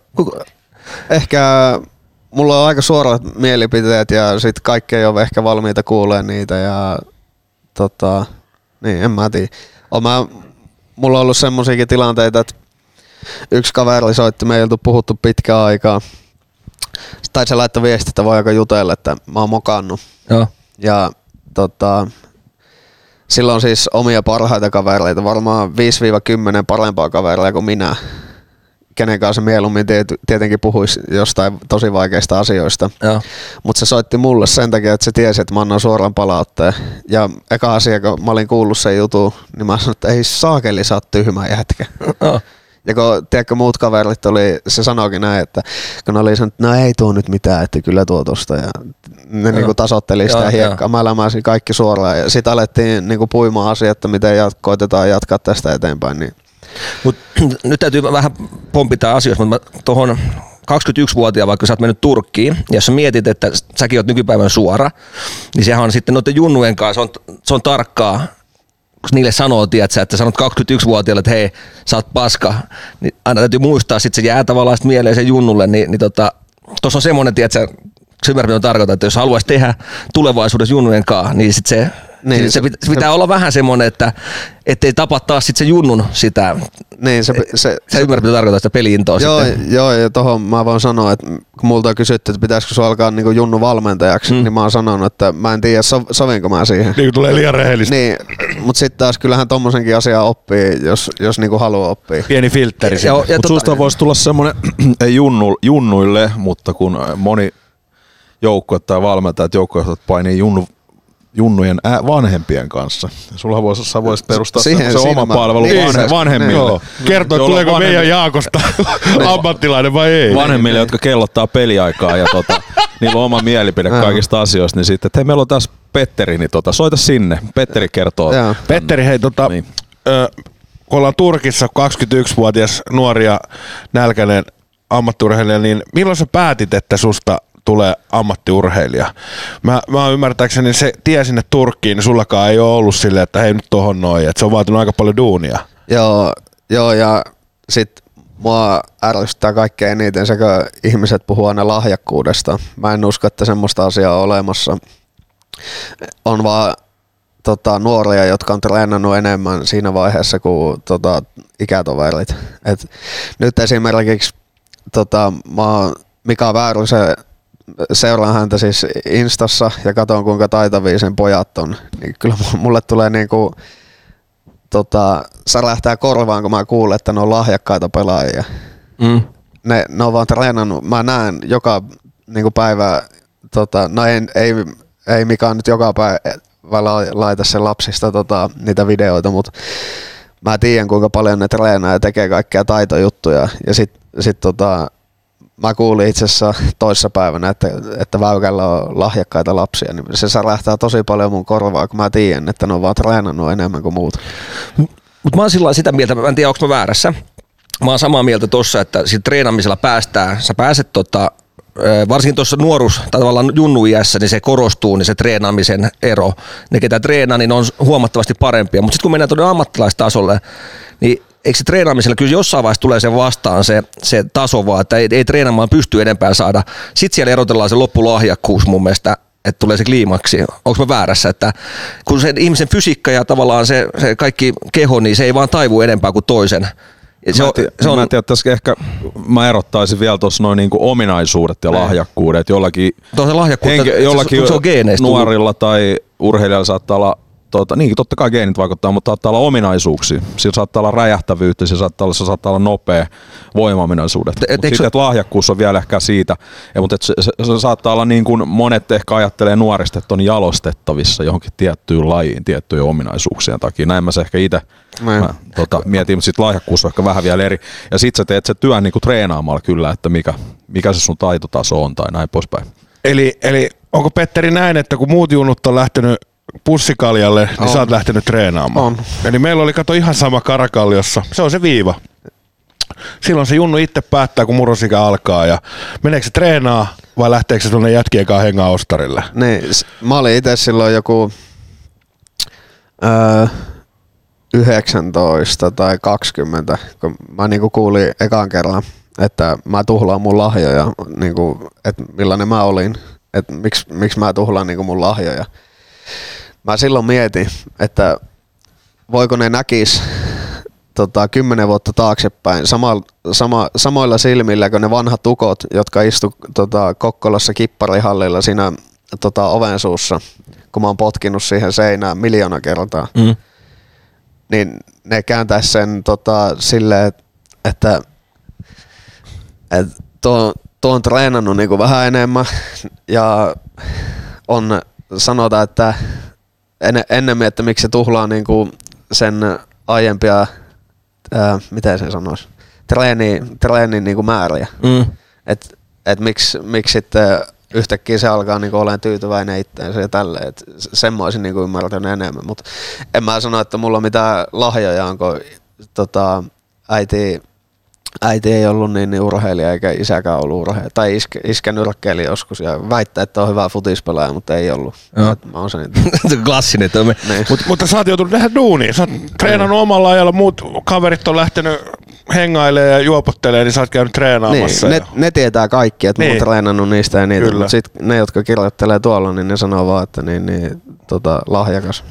Ehkä mulla on aika suorat mielipiteet ja sit kaikki ei ole ehkä valmiita kuulemaan niitä ja tota, niin en mä tiedä. Oon mä, mulla on ollut semmosiakin tilanteita, että yksi kaveri soitti, me ei oltu puhuttu pitkään aikaa. Tai se laittoi viesti, että voiko jutella, että mä oon mokannut. Joo. Ja tota, sillä on siis omia parhaita kavereita, varmaan 5-10 parempaa kavereita kuin minä, kenen kanssa mieluummin tiet- tietenkin puhuisi jostain tosi vaikeista asioista. Mutta se soitti mulle sen takia, että se tiesi, että mä annan suoran palautteen. Ja eka asia, kun mä olin kuullut sen jutun, niin mä sanoin, että ei saakeli, sä oot tyhmä jätkä. Joo. Ja kun, tiedätkö, muut kaverit oli, se sanoikin näin, että kun ne oli sanonut, että no ei tuo nyt mitään, että kyllä tuo tosta. Ja ne niinku tasotteli sitä Joo, hiekkaa. Mä lämäsin kaikki suoraan. Ja sitten alettiin niinku puimaan asiaa, että miten jat, koitetaan jatkaa tästä eteenpäin. Niin. Mut, nyt täytyy vähän pompita asioista, mutta tuohon 21-vuotiaan, vaikka sä oot mennyt Turkkiin, ja jos sä mietit, että säkin oot nykypäivän suora, niin sehän on sitten noiden junnujen kanssa, se on, se on tarkkaa, kun niille sanoo, tiedätkö, että sanot 21-vuotiaalle, että hei, sä oot paska, niin aina täytyy muistaa, sitten se jää tavallaan mieleen sen junnulle, niin, niin tota, on semmoinen, tiedätkö, se ymmärrät, mitä että jos haluaisi tehdä tulevaisuudessa junnujen kanssa, niin sit se, Niin, niin, se, se- pit- se pitää olla vähän semmoinen, että ettei tapa taas sit se junnun sitä, Niin, se, se, sä ymmärrät, mitä tarkoitan sitä peliintoa Joo, sitten. joo, ja tohon mä voin sanoa, että kun multa on kysytty, että pitäisikö sua alkaa niinku Junnu valmentajaksi, mm. niin mä oon sanonut, että mä en tiedä, so, sovinko mä siihen. Niin tulee liian rehellistä. Niin, mutta sitten taas kyllähän tommosenkin asiaa oppii, jos, jos niinku haluaa oppia. Pieni filtteri Mutta tota- susta voisi tulla semmoinen, ei junnu, junnuille, mutta kun moni joukkue tai valmentajat joukkueet painii junnu, junnujen ää, vanhempien kanssa. Sulla voisi, sä voisit perustaa Siihen- se, oma mä- palvelu niin, vanhe, vanhemmille. Joo. Kertoo, tuleeko vanhemmi- meidän Jaakosta ammattilainen vai ei. vanhemmille, jotka kellottaa peliaikaa ja tota, niillä on oma mielipide kaikista asioista, niin sitten, että hei, meillä on tässä Petteri, niin tota, soita sinne. Petteri kertoo. Joo. Petteri, hei tota, Niin. ö, kun ollaan Turkissa 21-vuotias nuori ja nälkäinen ammattiurheilija, niin milloin sä päätit, että susta tulee ammattiurheilija? Mä, mä ymmärtääkseni se tie sinne Turkkiin, niin sullakaan ei ole ollut silleen, että hei nyt tohon noin, että se on vaatinut aika paljon duunia. Joo, joo ja sit mua ärsyttää kaikkein eniten se, kun ihmiset puhuu aina lahjakkuudesta. Mä en usko, että semmoista asiaa on olemassa. On vaan tota, nuoria, jotka on treenannut enemmän siinä vaiheessa kuin tota, ikätoverit. Et nyt esimerkiksi tota, mä oon Mika Väyrysen seuraan häntä siis Instassa ja katson kuinka taitavia sen pojat on. Niin kyllä mulle tulee niinku tota, särähtää korvaan, kun mä kuulen, että ne on lahjakkaita pelaajia. Mm. Ne, ne on vaan treenannut, mä näen joka niin päivä, tota, no ei, ei, ei Mika nyt joka päivä la- laita sen lapsista tota, niitä videoita, mutta mä tiedän kuinka paljon ne treenaa ja tekee kaikkia taitojuttuja. Ja sitten sit tota, mä kuulin itse asiassa toissa päivänä, että, että Väykällä on lahjakkaita lapsia, niin se särähtää tosi paljon mun korvaa, kun mä tiedän, että ne on vaan treenannut enemmän kuin muut. Mutta mä oon sillä sitä mieltä, mä en tiedä onko mä väärässä. Mä oon samaa mieltä tossa, että siinä treenaamisella päästään, sä pääset tota, varsinkin tuossa nuoruus tai tavallaan junnuiässä, niin se korostuu, niin se treenaamisen ero. Ne, ketä treenaa, niin on huomattavasti parempia. Mutta sitten kun mennään tuonne ammattilaistasolle, niin eikö se treenaamisella kyllä jossain vaiheessa tulee se vastaan se, se taso vaan, että ei, ei treenaamaan pysty enempää saada. Sitten siellä erotellaan se loppulahjakkuus mun mielestä, että tulee se kliimaksi. Onko mä väärässä, että kun se ihmisen fysiikka ja tavallaan se, se kaikki keho, niin se ei vaan taivu enempää kuin toisen. Ja Se mä, on, tii- se on, mä en tiedä, tässä ehkä mä erottaisin vielä tuossa noin niinku ominaisuudet ja lahjakkuudet. Jollakin, Tuo se lahjakkuus, se- jollakin se on geeneistä tullut. nuorilla tai urheilijalla saattaa olla Tota, niin, totta kai geenit vaikuttaa, mutta saattaa olla ominaisuuksia. Sillä saattaa olla räjähtävyyttä, se saattaa olla, se saattaa olla nopea voimaominaisuudet. Et- et sitten, että lahjakkuus on vielä ehkä siitä. Ja, mutta et se, se, se, saattaa olla niin kuin monet ehkä ajattelee nuorista, että on jalostettavissa johonkin tiettyyn lajiin, tiettyjen ominaisuuksien takia. Näin mä se ehkä itse tota, mietin, mutta sitten lahjakkuus on ehkä vähän vielä eri. Ja sitten sä teet se työn niin kuin treenaamalla kyllä, että mikä, mikä se sun taitotaso on tai näin poispäin. Eli, eli onko Petteri näin, että kun muut junut on lähtenyt pussikaljalle, niin On. sä oot lähtenyt treenaamaan? On. Eli meillä oli kato ihan sama karakalliossa. Se on se viiva. Silloin se junnu itse päättää, kun murrosikä alkaa ja meneekö se treenaa vai lähteekö se tuonne jätkien kanssa hengaa ostarille? Niin, mä olin itse silloin joku öö, 19 tai 20, kun mä niinku kuulin ekan kerran, että mä tuhlaan mun lahjoja, niinku, että millainen mä olin, että miksi, miksi mä tuhlaan niinku mun lahjoja. Mä silloin mietin, että voiko ne näkis tota, kymmenen vuotta taaksepäin sama, sama, samoilla silmillä kuin ne vanhat tukot, jotka istu tota, Kokkolassa kipparihallilla siinä tota, oven suussa, kun mä oon potkinut siihen seinään miljoona kertaa, mm. niin ne kääntäisi sen tota, silleen, et- että, että tuo, tuo on treenannut niinku vähän enemmän ja on sanotaan, että en, ennemmin, että miksi se tuhlaa niinku sen aiempia, ää, miten se sanoisi, treeni, treenin niinku määriä. Mm. Että et miksi, miksi sitten yhtäkkiä se alkaa niinku olemaan tyytyväinen itteensä ja tälleen. Et s- sen mä olisin niinku ymmärtänyt enemmän. Mutta en mä sano, että mulla on mitään lahjoja, onko tota, äiti, äiti ei ollut niin, niin urheilija eikä isäkään ollut urheilija. Tai iskä, iskä nyrkkeili joskus ja väittää, että on hyvä futispelaaja, mutta ei ollut. Et Mä oon sen se on klassinen. Me, niin. Mut, mutta sä oot joutunut tehdä duunia. Sä oot treenannut omalla ajalla, muut kaverit on lähtenyt hengailemaan ja juopottelemaan, niin sä oot käynyt treenaamassa. Niin, ne, ne, tietää kaikki, että niin. mä Niin. oon treenannut niistä ja niitä, Kyllä. mutta sit ne, jotka kirjoittelee tuolla, niin ne sanoo vaan, että niin, niin, tota, lahjakas.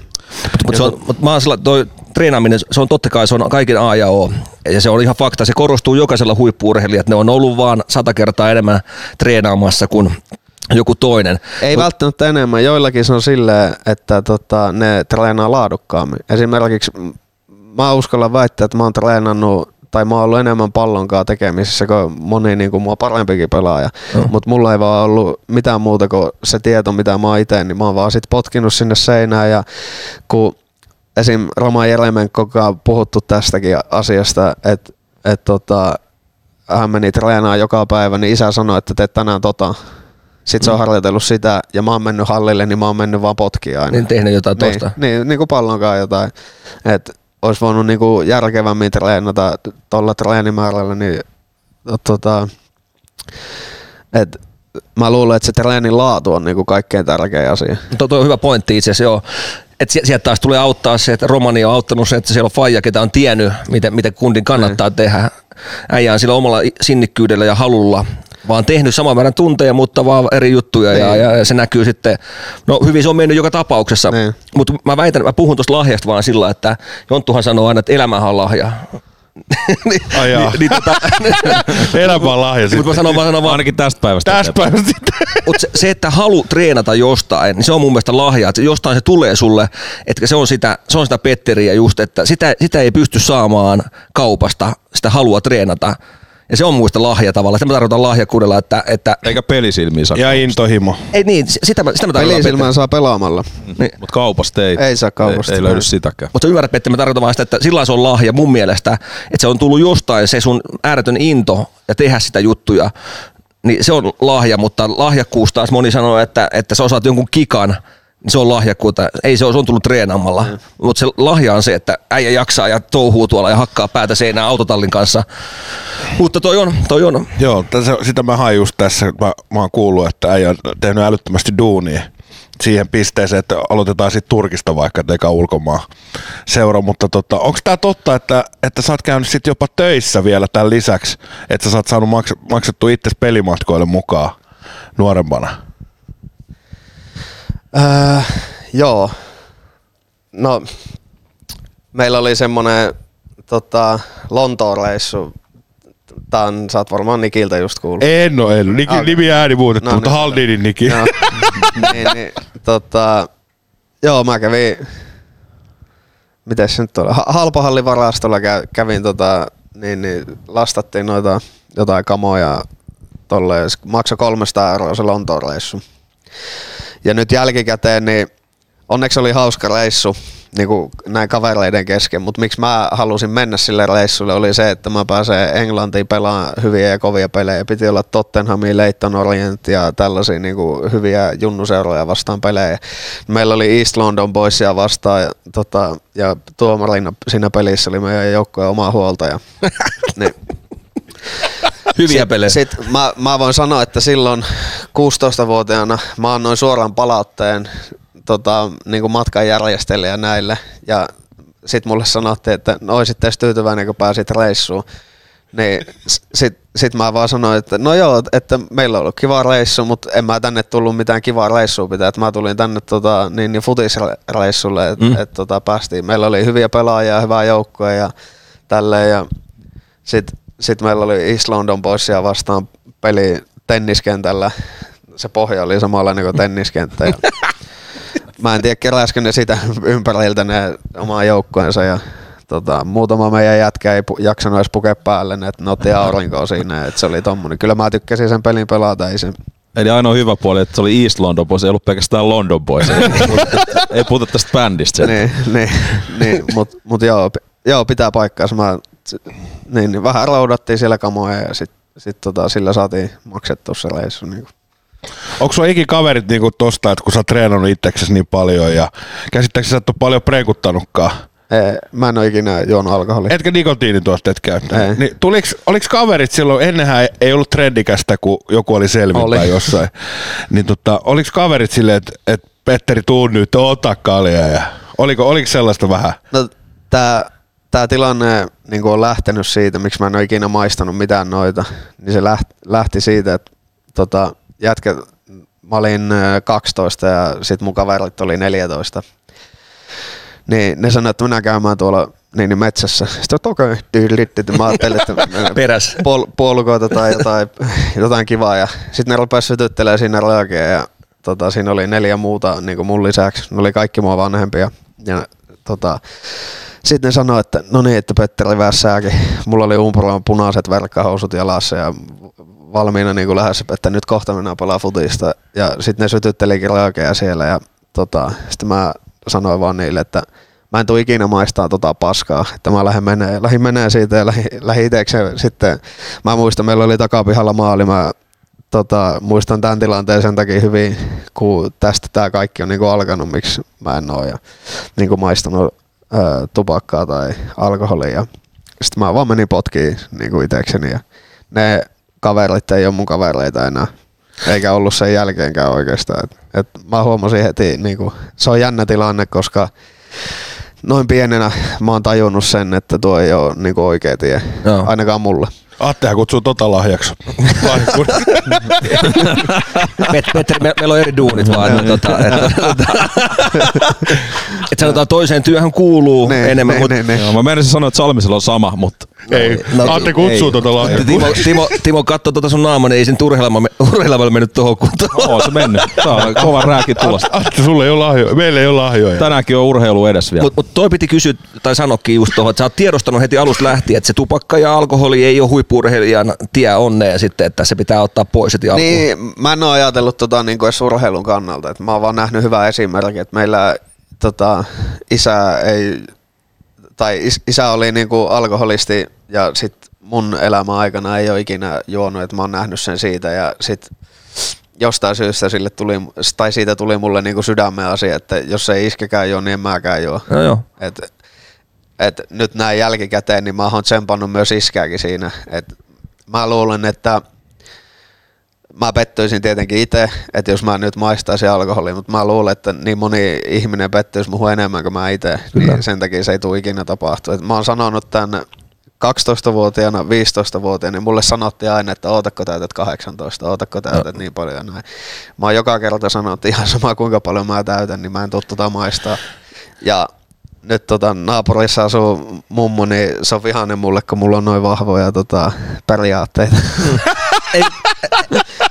Mutta mut mä oon sillä, toi treenaaminen, se on totta kai se on kaiken A ja O. Ja se on ihan fakta, se korostuu jokaisella huippuurheilijalla, että ne on ollut vaan sata kertaa enemmän treenaamassa kuin joku toinen. Ei Mut- välttämättä enemmän. Joillakin se on silleen, että tota, ne treenaa laadukkaammin. Esimerkiksi mä uskallan väittää, että mä oon treenannut tai mä oon ollut enemmän pallonkaan tekemisissä kuin moni niin kuin mua parempikin pelaaja. Joo. Mutta mulla ei vaan ollut mitään muuta kuin se tieto, mitä mä oon itse, niin mä oon vaan sit potkinut sinne seinään ja kun esim. Roma Jeremenko on puhuttu tästäkin asiasta, että et tota, hän meni treenaamaan joka päivä, niin isä sanoi, että teet tänään tota. Sitten se on harjoitellut sitä ja mä oon mennyt hallille, niin mä oon mennyt vaan potkia aina. Niin tehnyt jotain tosta. Niin, niin, niin kuin pallonkaan jotain. Et olisi voinut niin kuin järkevämmin treenata tuolla treenimäärällä, niin tota, et mä luulen, että se treenin laatu on niin kuin kaikkein tärkein asia. Tuo, tuo on hyvä pointti itse asiassa, joo. Et sie- sieltä taas tulee auttaa se, että Romani on auttanut se, että siellä on faija, ketä on tiennyt, miten, miten kundin kannattaa tehdä. Äijä on sillä omalla sinnikkyydellä ja halulla vaan tehnyt saman verran tunteja, mutta vaan eri juttuja ja, Niin. ja, se näkyy sitten, no hyvin se on mennyt joka tapauksessa, Niin. mutta mä väitän, mä puhun tuosta lahjasta vaan sillä, että Jonttuhan sanoo aina, että elämähän on lahja. Niin, Ai jaa. niin, tota, Elämä on lahja mutta mä sitten. sanon, mä sanon vaan, Ainakin tästä päivästä. Tästä päivästä sitten. Mutta se, se, että halu treenata jostain, niin se on mun mielestä lahja. Että jostain se tulee sulle, että se on sitä, se on sitä Petteriä just, että sitä, sitä ei pysty saamaan kaupasta, sitä halua treenata. Ja se on muista lahja tavallaan. Sitä mä tarkoitan lahjakkuudella, että, että Eikä pelisilmiä saa. Ja intohimo. ei niin, sitä mä, sitä mä tarkoitan. Pelisilmään saa pelaamalla. Niin. Mutta kaupasta ei, Ei saa kaupasta. ei, ei löydy sitäkään. Mutta sä ymmärrät, Petteri, mä tarkoitan vaan sitä, että sillä se on lahja mun mielestä, että se on tullut jostain se sun ääretön into ja tehdä sitä juttuja, niin se on lahja, mutta lahjakkuus taas moni sanoo, että, että sä osaat jonkun kikan, se on lahjakkuutta. Ei se ole, se on tullut treenaamalla. Mm. Mutta se lahja on se, että äijä jaksaa ja touhuu tuolla ja hakkaa päätä seinään autotallin kanssa. Mutta toi on, toi on. Joo, tässä, sitä mä hain just tässä. Mä, mä oon kuullut, että äijä on tehnyt älyttömästi duunia siihen pisteeseen, että aloitetaan sitten Turkista vaikka, eikä ulkomaan seura, mutta tota, onko tämä totta, että, että sä oot käynyt sitten jopa töissä vielä tämän lisäksi, että sä oot saanut maks, maksettu itse pelimatkoille mukaan nuorempana? Öö, joo. No, meillä oli semmonen tota, Lontoon reissu. Tän sä oot varmaan Nikiltä just kuullut. En oo, en. Niki, Okei. Nimi ääni muutettu, No mutta niin. Haldinin Niki. Joo. niin, niin, tota, joo, mä kävin, miten se nyt oli, Ha- halpahallivarastolla kä, kävin tota, niin, niin, lastattiin noita jotain kamoja tolle, ja se maksoi 300 euroa se Lontoon reissu. Ja nyt jälkikäteen, niin onneksi oli hauska reissu niin kuin näin kavereiden kesken, mutta miksi mä halusin mennä sille reissulle oli se, että mä pääsen Englantiin pelaamaan hyviä ja kovia pelejä. Piti olla Tottenhamia, Leighton Orient ja tällaisia niin kuin hyviä junnuseuroja vastaan pelejä. Meillä oli East London Boysia vastaan ja, tota, ja tuomarina siinä pelissä oli meidän joukkojen oma huoltaja. niin, Hyviä sit, pelejä. Sit mä, mä voin sanoa, että silloin 16-vuotiaana mä annoin suoran palautteen tota, niin kuin järjestäjälle näille. Ja sit mulle sanottiin, että no oisit edes tyytyväinen, kun pääsit reissuun. Niin s- sit, sit mä vaan sanoin, että no joo, että meillä on ollut kiva reissu, mutta en mä tänne tullut mitään kivaa reissua pitää. Että mä tulin tänne tota, niin, niin futisreissulle, että mm. et, tota, päästiin. Meillä oli hyviä pelaajia, hyvää joukkoa ja tälleen. Ja sitten sit meillä oli East London Boysia vastaan peli tenniskentällä. Se pohja oli samanlainen kuin tenniskenttä. Ja mä en tiedä, keräskö ne sitä ympäriltä ne omaa joukkoensa ja tota, muutama meidän jätkä ei pu- jaksanut edes pukea päälle, että ne otti aurinkoa siinä, että se oli tommonen. Kyllä mä tykkäsin sen pelin pelata, ei se, Eli ainoa hyvä puoli, että se oli East London Boys, ei ollut pelkästään London Boys. Ei, puhuta tästä bändistä. sen. niin, niin, niin mut, mut joo, joo, pitää paikkaansa. Mä, niin, niin, vähän roudattiin siellä kamoja ja sit, sit tota, sillä saatiin maksettua se reissu. Niin Onko sulla ikin kaverit niinku tosta, että kun sä oot treenannut itseksesi niin paljon ja käsittääkseni sä et ole paljon preikuttanutkaan? Ei, mä en ole ikinä juonut alkoholia. Etkä nikotiinituotteet käyttänyt. Niin tuliks, oliks kaverit silloin, ennenhän ei- ei ollut trendikästä, kun joku oli selvinpäin Oli. jossain. Niin tota, oliks kaverit silleen, että et Petteri tuu nyt, ota kaljaa ja oliko, oliko sellaista vähän? No, tää, tää tilanne niin on lähtenyt siitä, miksi mä en ole ikinä maistanut mitään noita, niin se lähti, lähti siitä, että tota, jätkä, mä olin ö, 12 ja sit mun kaverit oli 14. Niin ne sanoi, että mennään käymään tuolla niin, niin metsässä. Sitten okei, okay. mä ajattelin, että Peräs. pol, polkoita tai jotain, jotain kivaa. Ja sitten ne rupesi sytyttelemään siinä röökeä ja tota, siinä oli neljä muuta niin kuin mun lisäksi. Ne oli kaikki mua vanhempia. Ja tota, sitten ne sanoi, että no niin, että Petteri Vässääkin. Mulla oli umpuroon punaiset verkkahousut jalassa ja valmiina niin kuin lähdössä, että nyt kohta mennään pelaa futista. Ja sitten ne sytyttelikin röökeä siellä ja tota, sitten mä sanoin vaan niille, että mä en tule ikinä maistaa tota paskaa, että mä lähdin menee, lähdin menee siitä ja lähdin itekseen sitten, mä muistan, meillä oli takapihalla maali, mä tota, muistan tämän tilanteen sen takia hyvin, kun tästä tämä kaikki on niinku alkanut, miksi mä en oo ja niinku maistanut ää, tupakkaa tai alkoholia. Sitten mä vaan menin potkiin niinku itekseni ja ne kaverit ei ole mun kavereita enää. Eikä ollut sen jälkeenkään oikeastaan. Et, et mä huomasin heti, niinku, se on jännä tilanne, koska noin pienenä mä oon tajunnut sen, että tuo ei ole niinku oikea tie. Joo. Ainakaan mulle. Attehan kutsuu tota lahjaksi. Pet- Petteri, me, meillä on eri duunit vaan. että tota, että, et sanotaan toiseen työhön kuuluu Niin, enemmän, niin, mutta niin, niin. Joo, mä menisin sanoa, että Salmisella on sama, mutta Ei, No, Atte kutsuu tuota lahjaa. Timo, Timo, Timo katso tuota sun naamaa, niin ei sen urheilema, mennyt tuohon kuntoon. Oo se mennyt. Tää on kova rääki tulosta. Atte, sulle ei ole lahjoja. Meillä ei ole lahjoja. Tänäänkin on urheilu edes vielä. Mutta mut toi piti kysyä, tai sanokin just tuohon, että sä oot tiedostanut heti alusta lähtien, että se tupakka ja alkoholi ei ole huippurheilijan tie onneen sitten, että se pitää ottaa pois heti alkuun. Niin, mä en ole ajatellut tota niin kuin urheilun kannalta. Et mä oon vaan nähnyt hyvää esimerkkiä, että meillä tota, isä ei, tai is, isä oli niin kuin alkoholisti ja sit mun elämän aikana ei ole ikinä juonut, että mä oon nähnyt sen siitä ja sit jostain syystä sille tuli, tai siitä tuli mulle niin kuin sydämen asia, että jos ei iskekään juo, niin en mäkään juo. No joo. Et, et nyt näin jälkikäteen, niin mä oon tsempannut myös iskääkin siinä. Et mä luulen, että mä pettyisin tietenkin itse, että jos mä nyt maistaisin alkoholia, mutta mä luulen, että niin moni ihminen pettyisi muuhun enemmän kuin mä itse, niin sen takia se ei tule ikinä tapahtua. Et mä oon sanonut tämän 12-vuotiaana, 15-vuotiaana, niin mulle sanottiin aina, että ootako täytät 18, ootako täytät niin paljon näin. Mä oon joka kerta sanonut, että ihan sama kuinka paljon mä täytän, niin mä en tota maistaa. Ja nyt tota, naapurissa asuu mummo, niin se on vihainen mulle, kun mulla on noin vahvoja tota, periaatteita. Ei,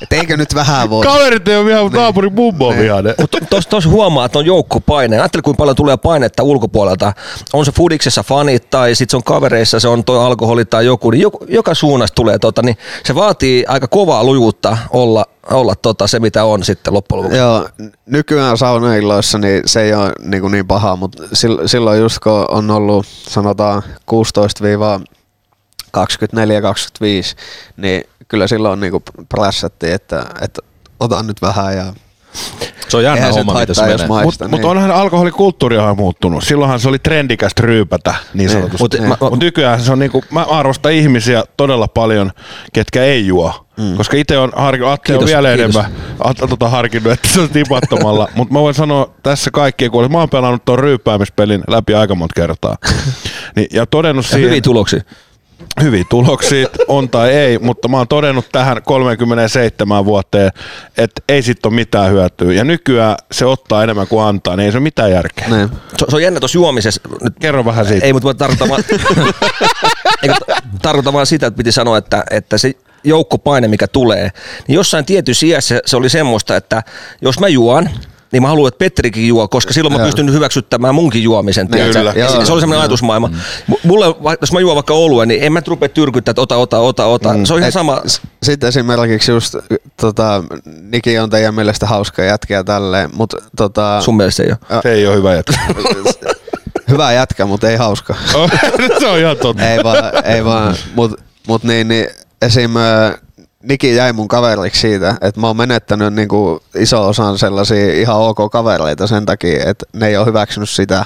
Et eikö nyt vähän voi? Kaverit ei ole vihainen, mutta naapurin mummo on vihainen. Mutta tuossa tos huomaa, että on joukkopaine. Ajattele, kuinka paljon tulee painetta ulkopuolelta. On se fudiksessa fanit tai sitten se on kavereissa, se on tuo alkoholi tai joku. Niin joka, joka suunnasta tulee tota, niin se vaatii aika kovaa lujuutta olla, olla tota, se, mitä on sitten loppujen lopuksi. Joo, nykyään saunailloissa niin se ei ole niin, kuin niin paha, mutta sil- silloin just kun on ollut sanotaan 16-24-25, niin kyllä silloin niin kuin prässättiin, että, että otan nyt vähän ja Se on jännä eihän homma, miten se menee. Mutta niin. onhan alkoholikulttuuri on muuttunut. Silloinhan se oli trendikästä ryypätä niin sanotusti. Mut Mutta mä- Mut nykyään se on niinku, mä arvostan ihmisiä todella paljon, ketkä ei juo. Mm. Koska itse on harkinnut, Atte on vielä kiitos. enemmän Atte, tota, harkinnut, että se on tipattomalla. Mutta mä voin sanoa tässä kaikkien kuulee, mä oon pelannut tuon ryyppäämispelin läpi aika monta kertaa. Niin, ja todennut Ja siihen, hyviä tuloksia. Hyviä tuloksia, on tai ei, mutta mä oon todennut tähän 37 vuoteen, että ei sit ole mitään hyötyä. Ja nykyään se ottaa enemmän kuin antaa, niin ei se ole mitään järkeä. Niin. Se, se on jännä tuossa juomisessa. Nyt Kerro vähän siitä. Ei, mutta mä tarkoitan vaan, Eikö, t- tarkoitan vaan sitä, että piti sanoa, että, että se joukkopaine, mikä tulee, niin jossain tietyssä iässä se oli semmoista, että jos mä juon, niin mä haluan, että Petrikin juo, koska silloin mä Joo. pystyn hyväksyttämään munkin juomisen. Niin, kyllä. Ja Joo. se oli semmoinen ajatusmaailma. M- Mulle, jos mä juon vaikka oluen, niin en mä rupea tyrkyttää, että ota, ota, ota, ota. Se on ihan Et sama. s- Sitten esimerkiksi just, tota, Niki on teidän mielestä hauska jätkä ja tälleen, mutta tota, Sun mielestä ei ole. Se ei ole hyvä jätkä. hyvä jätkä, mutta ei hauska. se on ihan totta. ei vaan, ei vaan. Mut, mut niin, niin esim. Niki jäi mun kaveriksi siitä, että mä oon menettänyt niinku iso osan sellaisia ihan ok kavereita sen takia, että ne ei ole hyväksynyt sitä,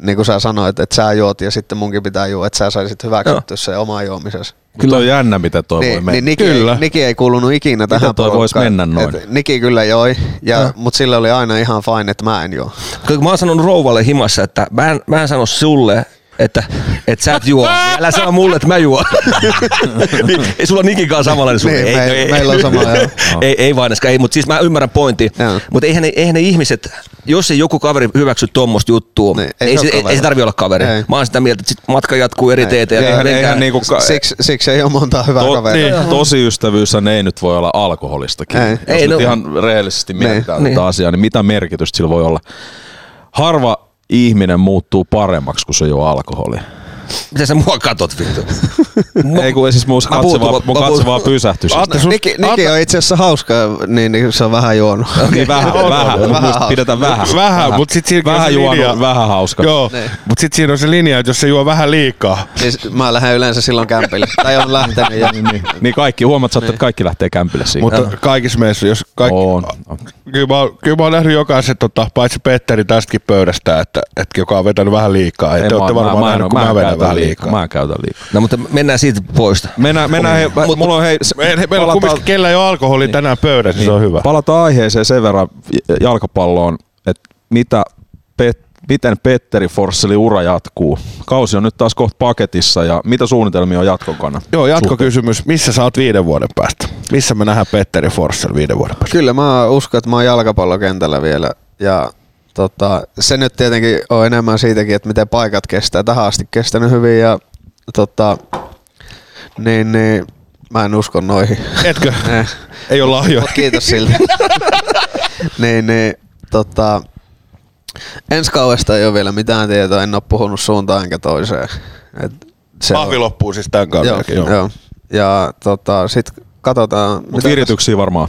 niin kuin sä sanoit, että sä juot ja sitten munkin pitää juo, että sä saisit hyväksyttyä se oma juomisessa. Kyllä on jännä, miten toi voi Niin, mennä. niin Niki, Kyllä. Ei, Niki ei kuulunut ikinä tähän toi vois porukkaan. mennä noin? Et Niki kyllä joi, ja, mutta sillä oli aina ihan fine, että mä en juo. Kun mä oon sanonut rouvalle himassa, että mä en, mä en sano sulle, että, että sä et juo. Niin Älä sano mulle, että mä juon. niin, ei sulla Nikikaan samanlainen sulle. Niin, ei, me- ei, meillä on sama, ei, ei vain, ei, mutta siis mä ymmärrän pointin. Mutta eihän ne, eihän ne ihmiset, jos ei joku kaveri hyväksy tuommoista juttua, Niin, ei, ei ei, se ei, kaveri. ei se tarvi olla kaveri. Ei. Mä oon sitä mieltä, että sit matka jatkuu eri teitä. Ja Eihän- eihän, eihän niinku ka- Siksi, siksi ei ole monta hyvää To, kaveria. niin, tosi ystävyys ei nyt voi olla alkoholistakin. Ei. Jos Ei, nyt no- ihan rehellisesti mietitään Niin. tätä asiaa, niin mitä merkitystä sillä voi olla? Harva ihminen muuttuu paremmaksi, kun se juo alkoholia. Mitä sä mua katot, vittu? Ei kun siis mun Mä katse puutun- vaan, mun mä katse vaan pysähtyi. Atte, sus- Niki, Niki on itse asiassa hauska, niin, niin se on vähän juonut. Niin vähän, On, vähän, on. Vähän hauska. pidetään vähän. Vähän, mut sit siinä on Vähän se juonut, linja. vähän hauska. Joo, Niin. mutta sitten siinä on se linja, että jos se juo vähän liikaa, Siis mä lähden yleensä silloin kämpille. Tai on lähtenyt jo. Niin, niin kaikki, huomaat että kaikki lähtee kämpille siinä. mutta kaikissa meissä, jos kaikki, On. Kyllä mä, oon- kyllä mä oon nähnyt jokaisen, tota, paitsi Petteri tästäkin pöydästä, että, että joka on vetänyt vähän liikaa. Ei, Ei, te olette varmaan nähnyt, kun mä, vedän käytä vähän liikaa. Mä en käytä liikaa. No mutta mennään siitä pois. Mennään, mennään hei, Mut- mulla on hei, meillä on palataan- kumminkin, kellä ei ole alkoholi niin. tänään pöydässä, niin. se on hyvä. Palataan aiheeseen sen verran jalkapalloon, että mitä Pet, miten Petteri Forsselin ura jatkuu. Kausi on nyt taas kohta paketissa ja mitä suunnitelmia on jatkon kannalta? Joo, jatkokysymys. Missä sä oot viiden vuoden päästä? Missä me nähdään Petteri Forssell viiden vuoden päästä? Kyllä mä uskon, että mä oon jalkapallokentällä vielä. Ja tota, se nyt tietenkin on enemmän siitäkin, että miten paikat kestää. Tähän asti kestänyt hyvin ja tota, Niin, niin mä en usko noihin. Etkö? Eh. Ei ole lahjoja. Mut kiitos silti. niin, niin, tota, ensi kaudesta ei ole vielä mitään tietoa, en ole puhunut suuntaan enkä toiseen. Et se Pahvi on- loppuu siis tämän kauden Joo, joo. joo. Ja tota, sit katsotaan. Mutta virityksiä varmaan.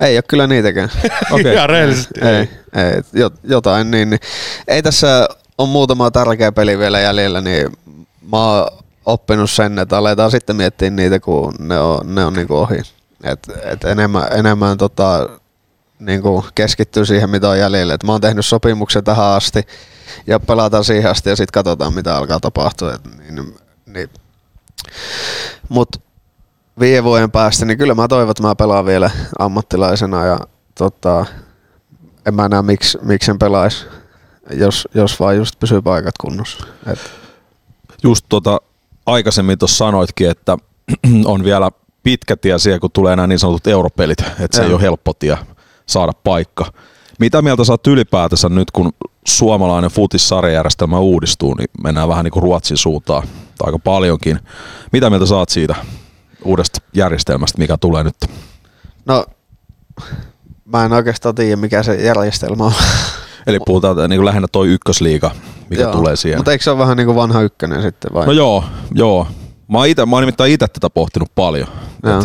Ei ole kyllä niitäkään. Okei. Ihan rehellisesti. ei, ei, jo- jotain niin, niin. Ei tässä on muutama tärkeä peli vielä jäljellä, niin mä oon oppinut sen, että aletaan sitten miettiä niitä, kun ne on, ne on niinku ohi. Et, et enemmän, enemmän tota, niinku keskittyy siihen, mitä on jäljellä. Et mä oon tehnyt sopimuksen tähän asti ja pelataan siihen asti ja sitten katsotaan, mitä alkaa tapahtua. Et, niin, niin. Mut viiden vuoden päästä, niin kyllä mä toivon, että mä pelaan vielä ammattilaisena ja tota, en mä näe miksi, miksi en pelaisi, jos, jos vaan just pysyy paikat kunnossa. Et, Just tota, aikaisemmin tuossa sanoitkin, että on vielä pitkä tie siihen, kun tulee nämä niin sanotut europelit, että se ei Joo. ole helppo tie saada paikka. Mitä mieltä sä oot ylipäätänsä nyt, kun suomalainen futissarjajärjestelmä uudistuu, niin mennään vähän niin kuin Ruotsin suuntaan, tai aika paljonkin. Mitä mieltä sä oot siitä uudesta järjestelmästä, mikä tulee nyt? no, mä en oikeastaan tiedä, mikä se järjestelmä on. Eli puhutaan niin kuin lähinnä toi ykkösliiga, mikä Joo. tulee siihen. Mutta eikö se ole vähän niin kuin vanha ykkönen sitten vai? No joo, joo. Mä oon, ite, mä oon nimittäin itse tätä pohtinut paljon. Joo.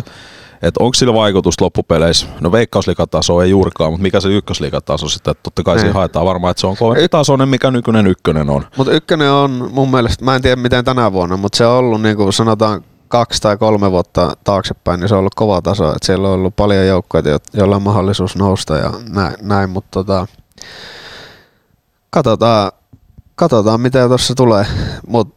Et, onko sillä vaikutusta loppupeleissä? No veikkausliikataso ei juurikaan, mutta mikä se ykkösliigataso sitten? Et totta kai Niin. siinä haetaan varmaan, että se on kovempi tasoinen, mikä nykyinen ykkönen on. Mutta ykkönen on mun mielestä, mä en tiedä miten tänä vuonna, mutta se on ollut niin kuin sanotaan kaksi tai kolme vuotta taaksepäin, niin se on ollut kova taso. Et siellä on ollut paljon joukkoja, jo- joilla on mahdollisuus nousta ja näin, näin mutta tota, katsotaan, katsotaan mitä tuossa tulee. Mut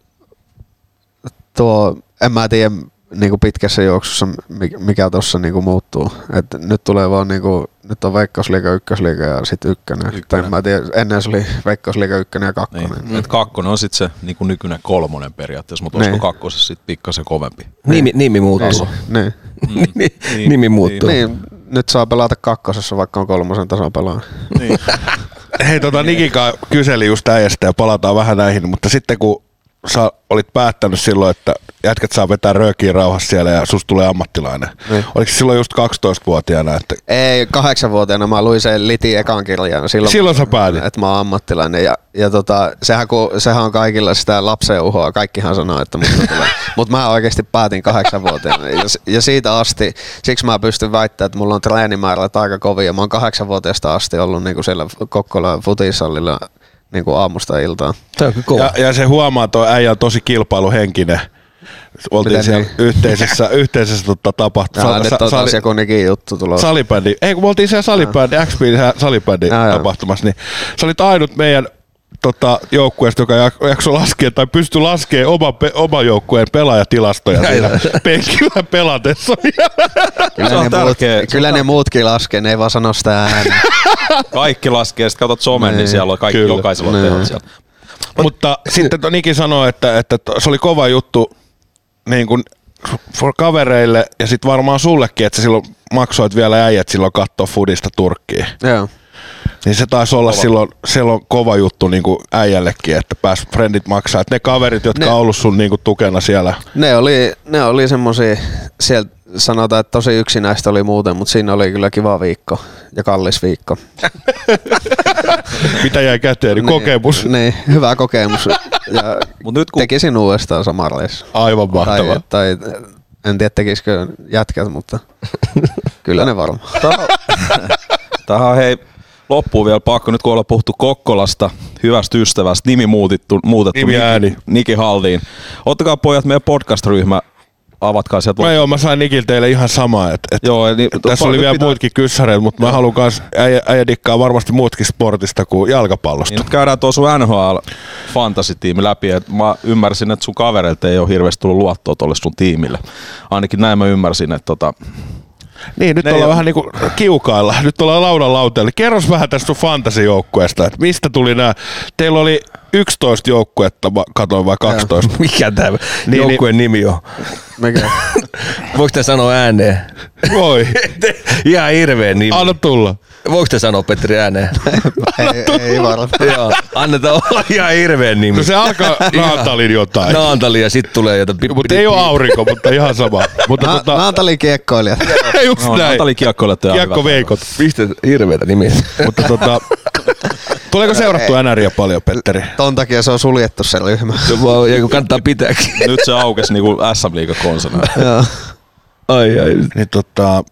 tuo, en mä tiedä niinku pitkässä juoksussa, mi- mikä tuossa niinku muuttuu. Et nyt tulee vaan niinku, nyt on Veikkausliiga, Ykkösliiga ja sitten ykkönen. Ykkönen. Tai mä tiedän, ennen se oli Veikkausliiga, Ykkönen ja Kakkonen. Niin. Et kakkonen on sitten se niin kuin nykyinen kolmonen periaatteessa, mutta olisiko Niin. kakkosessa sitten pikkasen kovempi? Nimi, nimi muuttuu. Niin. Niin. Niin. Nimi muuttuu. niin, nyt saa pelata kakkosessa, vaikka on kolmosen tason pelaa. Niin. Hei, tota Nikika kyseli just äijästä ja palataan vähän näihin, mutta sitten kun sä olit päättänyt silloin, että jätkät saa vetää röökiä rauhassa siellä ja susta tulee ammattilainen. Niin. Oliko silloin just 12-vuotiaana, että Ei, kahdeksanvuotiaana mä luin sen Liti ekan kirjan. Silloin, Silloin sä päätit? Että mä oon ammattilainen. Ja, ja tota, sehän, kun, sehän on kaikilla sitä lapsen uhoa. Kaikkihan sanoo, että musta tulee. Mutta mä oikeasti päätin kahdeksanvuotiaana. Ja, s- ja, siitä asti, siksi mä pystyn väittämään, että mulla on treenimäärät aika kovia. Mä oon kahdeksanvuotiaasta asti ollut niinku siellä Kokkola futisallilla niinku aamusta iltaan. On kova. ja, ja se huomaa, että äijä on tosi kilpailuhenkinen. Oltiin Miten siellä niin? yhteisessä, yhteisessä tota, tapahtumassa. Ja nyt on joku nekin juttu tulossa. salibändi. Ei, kun me oltiin siellä salibändi, XP salibändi tapahtumassa, niin sä olit ainut meidän tota, joukkueesta, joka jak- jaksoi laskea tai pystyi laskemaan oma, pe- oma joukkueen pelaajatilastoja siinä penkillä pelatessa. Kyllä, ne, tärkeä. muut, Se on kyllä ne muutkin laskee, ne ei vaan sano sitä ääneen. Kaikki laskee, sitten katsot somen, niin, Niin. siellä on kaikki, Kyllä. jokaisella on Niin. tehot siellä. Mutta sitten to- Niki sanoi, että, että se oli kova juttu niin kuin for kavereille ja sitten varmaan sullekin, että sä silloin maksoit vielä äijät silloin katsoa Fudista Turkkiin. Joo. Niin se taisi olla silloin, silloin kova juttu niin kuin äijällekin, että pääs frendit maksaa. Että ne kaverit, jotka Ne- on ollut sun niin kuin tukena siellä. Ne oli, ne oli semmosia, sieltä sanotaan, että tosi yksinäistä oli muuten, mutta siinä oli kyllä kiva viikko ja kallis viikko. Mitä jäi käteen, niin kokemus. Niin, hyvä kokemus. Ja Mut nyt kun tekisin uudestaan sama reissu. Aivan mahtavaa. Tai, tai, en tiedä tekisikö jätkät, mutta kyllä ne varmaan. Tähän on hei loppuun vielä pakko, nyt kun ollaan puhuttu Kokkolasta, hyvästä ystävästä, nimi muutettu, muutettu Nimi ääni. Niki Haldiin. Ottakaa pojat meidän podcast-ryhmä, avatkaa sieltä. Mä joo, mä sain Nikil teille ihan sama. Et, et Joo, niin, tässä oli vielä pitää- muutkin kyssäreitä, mutta mä haluan kans, äijä, äijä dikkaa varmasti muutkin sportista kuin jalkapallosta. Niin nyt käydään tuo sun NHL fantasy-tiimi läpi, että mä ymmärsin, että sun kavereilta ei ole hirveästi tullut luottoa tuolle sun tiimille. Ainakin näin mä ymmärsin, että tota, Niin, nyt Ne ollaan ei- vähän niinku kiukailla. Nyt ollaan laudan lauteella. Kerros vähän tästä sun fantasijoukkueesta, että mistä tuli nämä. Teillä oli 11 joukkuetta, mä katoin vai 12. Mikä tämä Niin, joukkueen nimi on? Mikä? Voiko te sanoa ääneen? Voi, Ihan hirveä nimi. anna tulla. Voiko te sanoa Petteri ääneen? ei, ei varmaan. Joo, annetaan olla ihan hirveän nimi. No se alkaa Naantalin jotain. Naantali ja sitten tulee jotain. Mutta ei ole aurinko, mutta ihan sama. Mutta Na, tota, Naantalin kiekkoilija. just No, näin. Natali kiekkoilijat on ihan Kiekko hyvät. veikot. Piste hirveitä nimiä. Mutta tota, tuleeko seurattu NRiä paljon, Petteri? Ton takia se on suljettu se ryhmä. Vaan joku kannattaa pitääkin. Nyt se aukesi niinku SM Liiga konsana. Joo. Ai ai. Niin tota,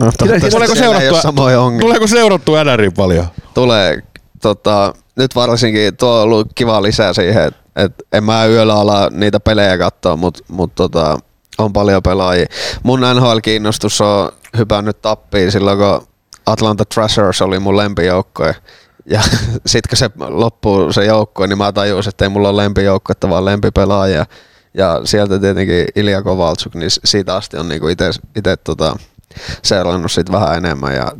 No, toivottavasti tuleeko seurattua, samoja tuleeko seurattu NRiä paljon? Tulee, tota, nyt varsinkin tuo on ollut kiva lisää siihen, että et en mä yöllä ala niitä pelejä katsoa, mutta mut tota, on paljon pelaajia. Mun NHL-kiinnostus on hypännyt tappiin silloin, kun Atlanta Thrashers oli mun lempijoukkue. Ja sit kun se loppuu se joukkue, niin mä tajusin, että ei mulla ole lempijoukkuetta, vaan lempipelaajia. Ja sieltä tietenkin Ilja Kovaltsuk, niin siitä asti on niinku itse tota, seurannut sit vähän enemmän ja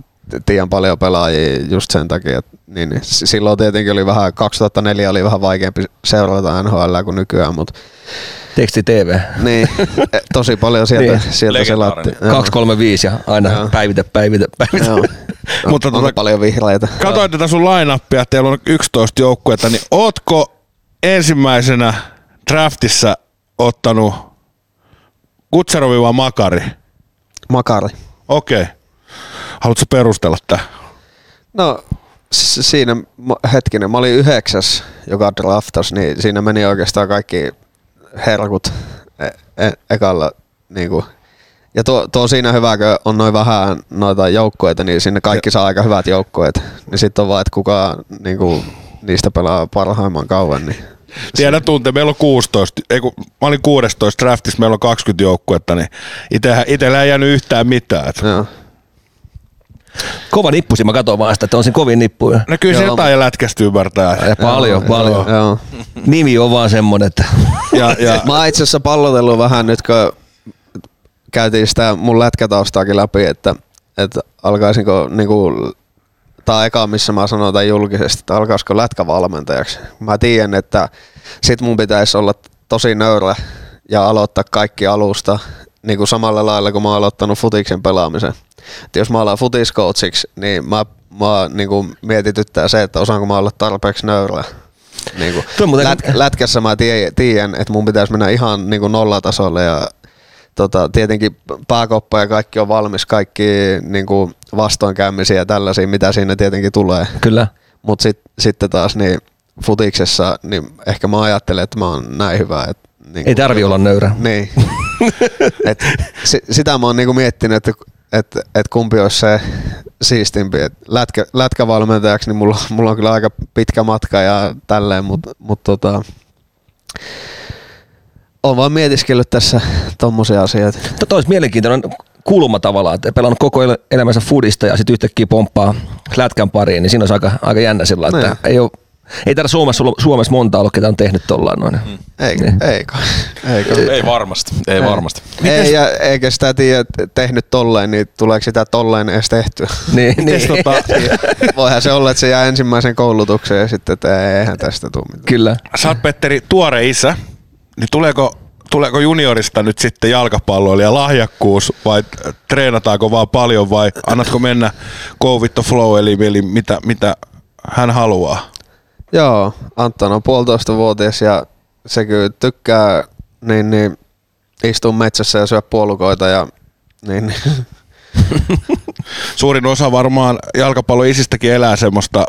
tiedän paljon pelaajia just sen takia, että niin, niin, silloin tietenkin oli vähän, 2004 oli vähän vaikeampi seurata NHL kuin nykyään, mutta Teksti TV. niin, e, tosi paljon sieltä, Niin. sieltä. Joo. 235 ja aina Joo. päivitä, päivitä, päivitä. Joo. Mutta on tota- paljon vihreitä. Katoin tätä sun line teillä on 11 joukkuetta, niin ootko ensimmäisenä draftissa ottanut Kutserovi vai Makari? Makari. Okei. Okay. Haluatko perustella tätä? No siinä, hetkinen, mä olin yhdeksäs, joka draftas, niin siinä meni oikeastaan kaikki herkut e- e- ekalla. Niin kuin. Ja tuo, tuo siinä hyvä, kun on noin vähän noita joukkueita, niin sinne kaikki saa aika hyvät joukkueet. Niin sitten on vaan, että kuka niin kuin, niistä pelaa parhaimman kauan. Niin. Tiedän tunte, meillä on 16, ei kun, mä olin 16 draftissa, meillä on 20 joukkuetta, niin ite, itellä ei jäänyt yhtään mitään. Joo. Kova nippusi, mä katson vaan sitä, että on siinä kovin nippuja. No kyllä se Joo. jotain lätkästä ymmärtää. Ja paljon, paljon. Joo. Nimi on vaan semmonen, että Ja, ja, Mä oon itse asiassa pallotellut vähän nyt, kun käytiin sitä mun lätkätaustaakin läpi, että, että alkaisinko niinku, tää on eka, missä mä sanon tämän julkisesti, että alkaisiko lätkävalmentajaksi. Mä tiedän, että sit mun pitäisi olla tosi nöyrä ja aloittaa kaikki alusta niin kuin samalla lailla, kun mä oon aloittanut futiksen pelaamisen. Et jos mä alan futiskoachiksi, niin mä, mä niin kuin mietityttää se, että osaanko mä olla tarpeeksi nöyrä. Niin kuin, muuten- lät, lätkässä mä tie- tiedän, että mun pitäisi mennä ihan niin kuin nollatasolle ja tota, tietenkin pääkoppa ja kaikki on valmis, kaikki niin kuin vastoinkäymisiä ja tällaisia, mitä siinä tietenkin tulee. kyllä. Mutta sit, sitten taas niin futiksessa, niin ehkä mä ajattelen, että mä oon näin hyvä. Että, niin Ei tarvi olla nöyrä. Niin. Et, si, sitä mä oon niinku miettinyt, että et, et kumpi olisi se siistimpi. Et lätkä, lätkävalmentajaksi, niin mulla, mulla on kyllä aika pitkä matka ja tälleen, mutta mut tota, on vaan mietiskellyt tässä tommosia asioita. Tota olisi mielenkiintoinen kulma tavallaan, että pelannut koko el- elämänsä foodista ja sitten yhtäkkiä pomppaa lätkän pariin, niin siinä olisi aika, aika jännä sillä, että Niin. ei ole, ei täällä Suomessa, Suomessa monta ollut, ketä on tehnyt tollaan noin. Mm. Ei, Niin. ei, kai. ei, kai. Ei varmasti, ei varmasti. ei ja eikä sitä tiedä, että tehnyt tolleen, niin tuleeko sitä tolleen edes tehtyä. Niin, niin. tota, Voihan se olla, että se jää ensimmäisen koulutukseen ja sitten, että eihän tästä tule mitään. Kyllä. sä oot Petteri tuore isä, niin tuleeko, tuleeko juniorista nyt sitten jalkapalloilija lahjakkuus vai treenataanko vaan paljon vai annatko mennä go with the flow eli, eli mitä, mitä hän haluaa? Joo, Anton on puolitoista vuotias ja se kyllä tykkää niin, niin, istua metsässä ja syö puolukoita ja niin, niin. Suurin osa varmaan jalkapalloisistäkin elää semmoista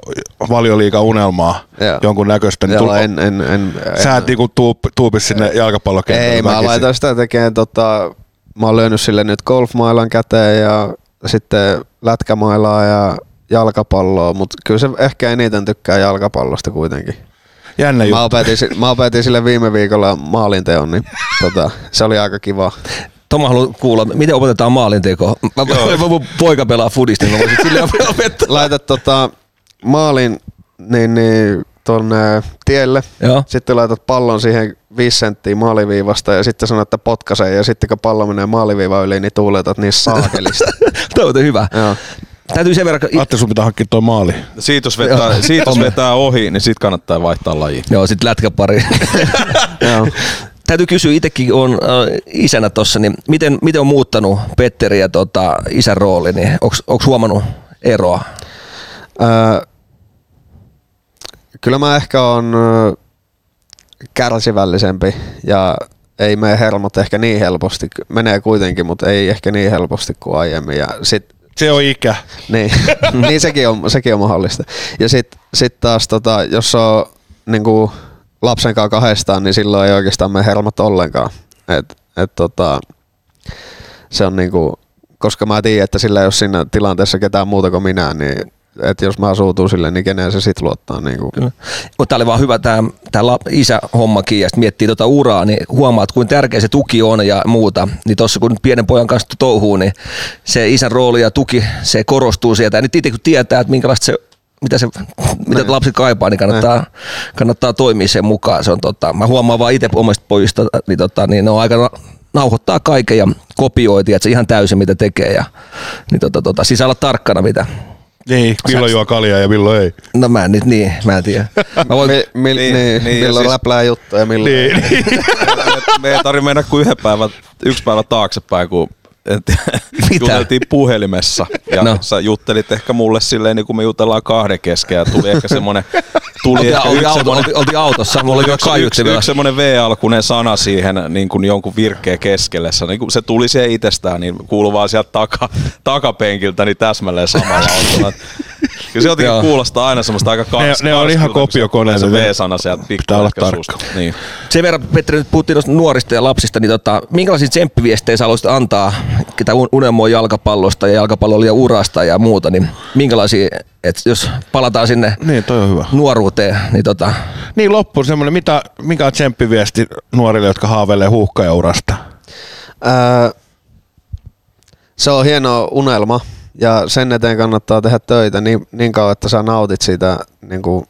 valioliiga-unelmaa Joo. jonkun näköistä. Niin Joo, tul- en, en, en, Sä et niinku tuup, tuupis sinne jalkapallokentälle ei, mä väkisin. laitan sitä tekemään, tota, mä oon lyönyt sille nyt golfmailan käteen ja sitten lätkämailaa ja jalkapalloa, mutta kyllä se ehkä eniten tykkää jalkapallosta kuitenkin. Jännä Mä juttu. opetin, si- mä opetin sille viime viikolla maalinteon, niin tota, se oli aika kiva. Toma haluan kuulla, miten opetetaan maalinteko. Mä, mä, mun poika pelaa fudista, niin mä voisin sille opettaa. Laitat tota, maalin niin, niin, tonne tielle, Joo. sitten laitat pallon siihen 5 senttiä maaliviivasta ja sitten sanot, että potkaisee ja sitten kun pallo menee maaliviivan yli, niin tuuletat niin saakelista. Toi on hyvä. Joo. Täytyy sen verran, Atte, sun pitää hankkia toi maali. Siitä jos vetää, siitä jos vetää ohi, niin sit kannattaa vaihtaa laji. joo, sit lätkäpari. Joo. Täytyy kysyä, itsekin on äh, isänä tossa, niin miten, miten on muuttanut Petteri ja tota, isän rooli, niin onko huomannut eroa? Öö, kyllä mä ehkä on öö, kärsivällisempi ja ei mene hermot ehkä niin helposti. Menee kuitenkin, mutta ei ehkä niin helposti kuin aiemmin. Ja sit, Se on ikä. niin, niin sekin, on, sekin on mahdollista. Ja sitten sit taas, tota, jos on niin kuin lapsen kanssa kahdestaan, niin silloin ei oikeastaan mene hermot ollenkaan. Et, et, tota, se on niinku, koska mä tiedän, että sillä ei ole siinä tilanteessa ketään muuta kuin minä, niin että jos mä suutun sille, niin keneen se sit luottaa. Niin kuin. Mutta tämä oli vaan hyvä tämä, tämä isä-hommakin ja sitten miettii tuota uraa, niin huomaat kuinka tärkeä se tuki on ja muuta. Niin tuossa kun pienen pojan kanssa touhuu, niin se isän rooli ja tuki, se korostuu sieltä. Ja nyt itse kun tietää, että minkälaista se mitä, se, mitä Näin. lapsi kaipaa, niin kannattaa, kannattaa toimia sen mukaan. Se on tota, mä huomaan vaan itse omista pojista, niin, tota, niin ne on aika nauhoittaa kaiken ja kopioiti, että se ihan täysin mitä tekee. Ja, niin tota, tota, siis olla tarkkana mitä. Niin, milloin juo kaljaa ja milloin ei. No mä en nyt niin, mä en tiedä. Mä voin, Mi, mil, Niin, niin, niin, niin, ja milloin siis- siis, läplää juttuja ja milloin. Niin, niin. me ei tarvitse mennä kuin yhden päivän, yksi päivä taaksepäin, kun juteltiin puhelimessa ja No. sä juttelit ehkä mulle silleen, niin kuin me jutellaan kahden kesken ja tuli ehkä semmoinen, tuli oltiin, ehkä oltiin, yksi auto, semmoinen, oltiin, oltiin autossa, mulla oli yksi, yksi, yksi semmoinen V-alkunen sana siihen niin kuin jonkun virkkeen keskelle. Se, niin kuin, se tuli siihen itsestään, niin kuuluu vaan sieltä taka, takapenkiltä niin täsmälleen samalla autolla. Kyllä se jotenkin Joo. kuulostaa aina semmoista aika kars, Ne- ne on ihan kun se kopiokoneita, V-sana sieltä pitää olla tarkka. Niin. Sen verran, Petteri, nyt puhuttiin noista nuorista ja lapsista, niin tota, minkälaisia tsemppiviestejä sä haluaisit antaa, ketä un- unelmoi jalkapallosta ja jalkapalloilija urasta ja muuta, niin minkälaisia, että jos palataan sinne niin, toi on hyvä. nuoruuteen, niin tota, Niin loppuun semmoinen, mitä, mikä on tsemppiviesti nuorille, jotka haaveilee huuhkajaurasta? Öö, se on hieno unelma ja sen eteen kannattaa tehdä töitä niin, niin kauan, että sä nautit siitä, niin kuin,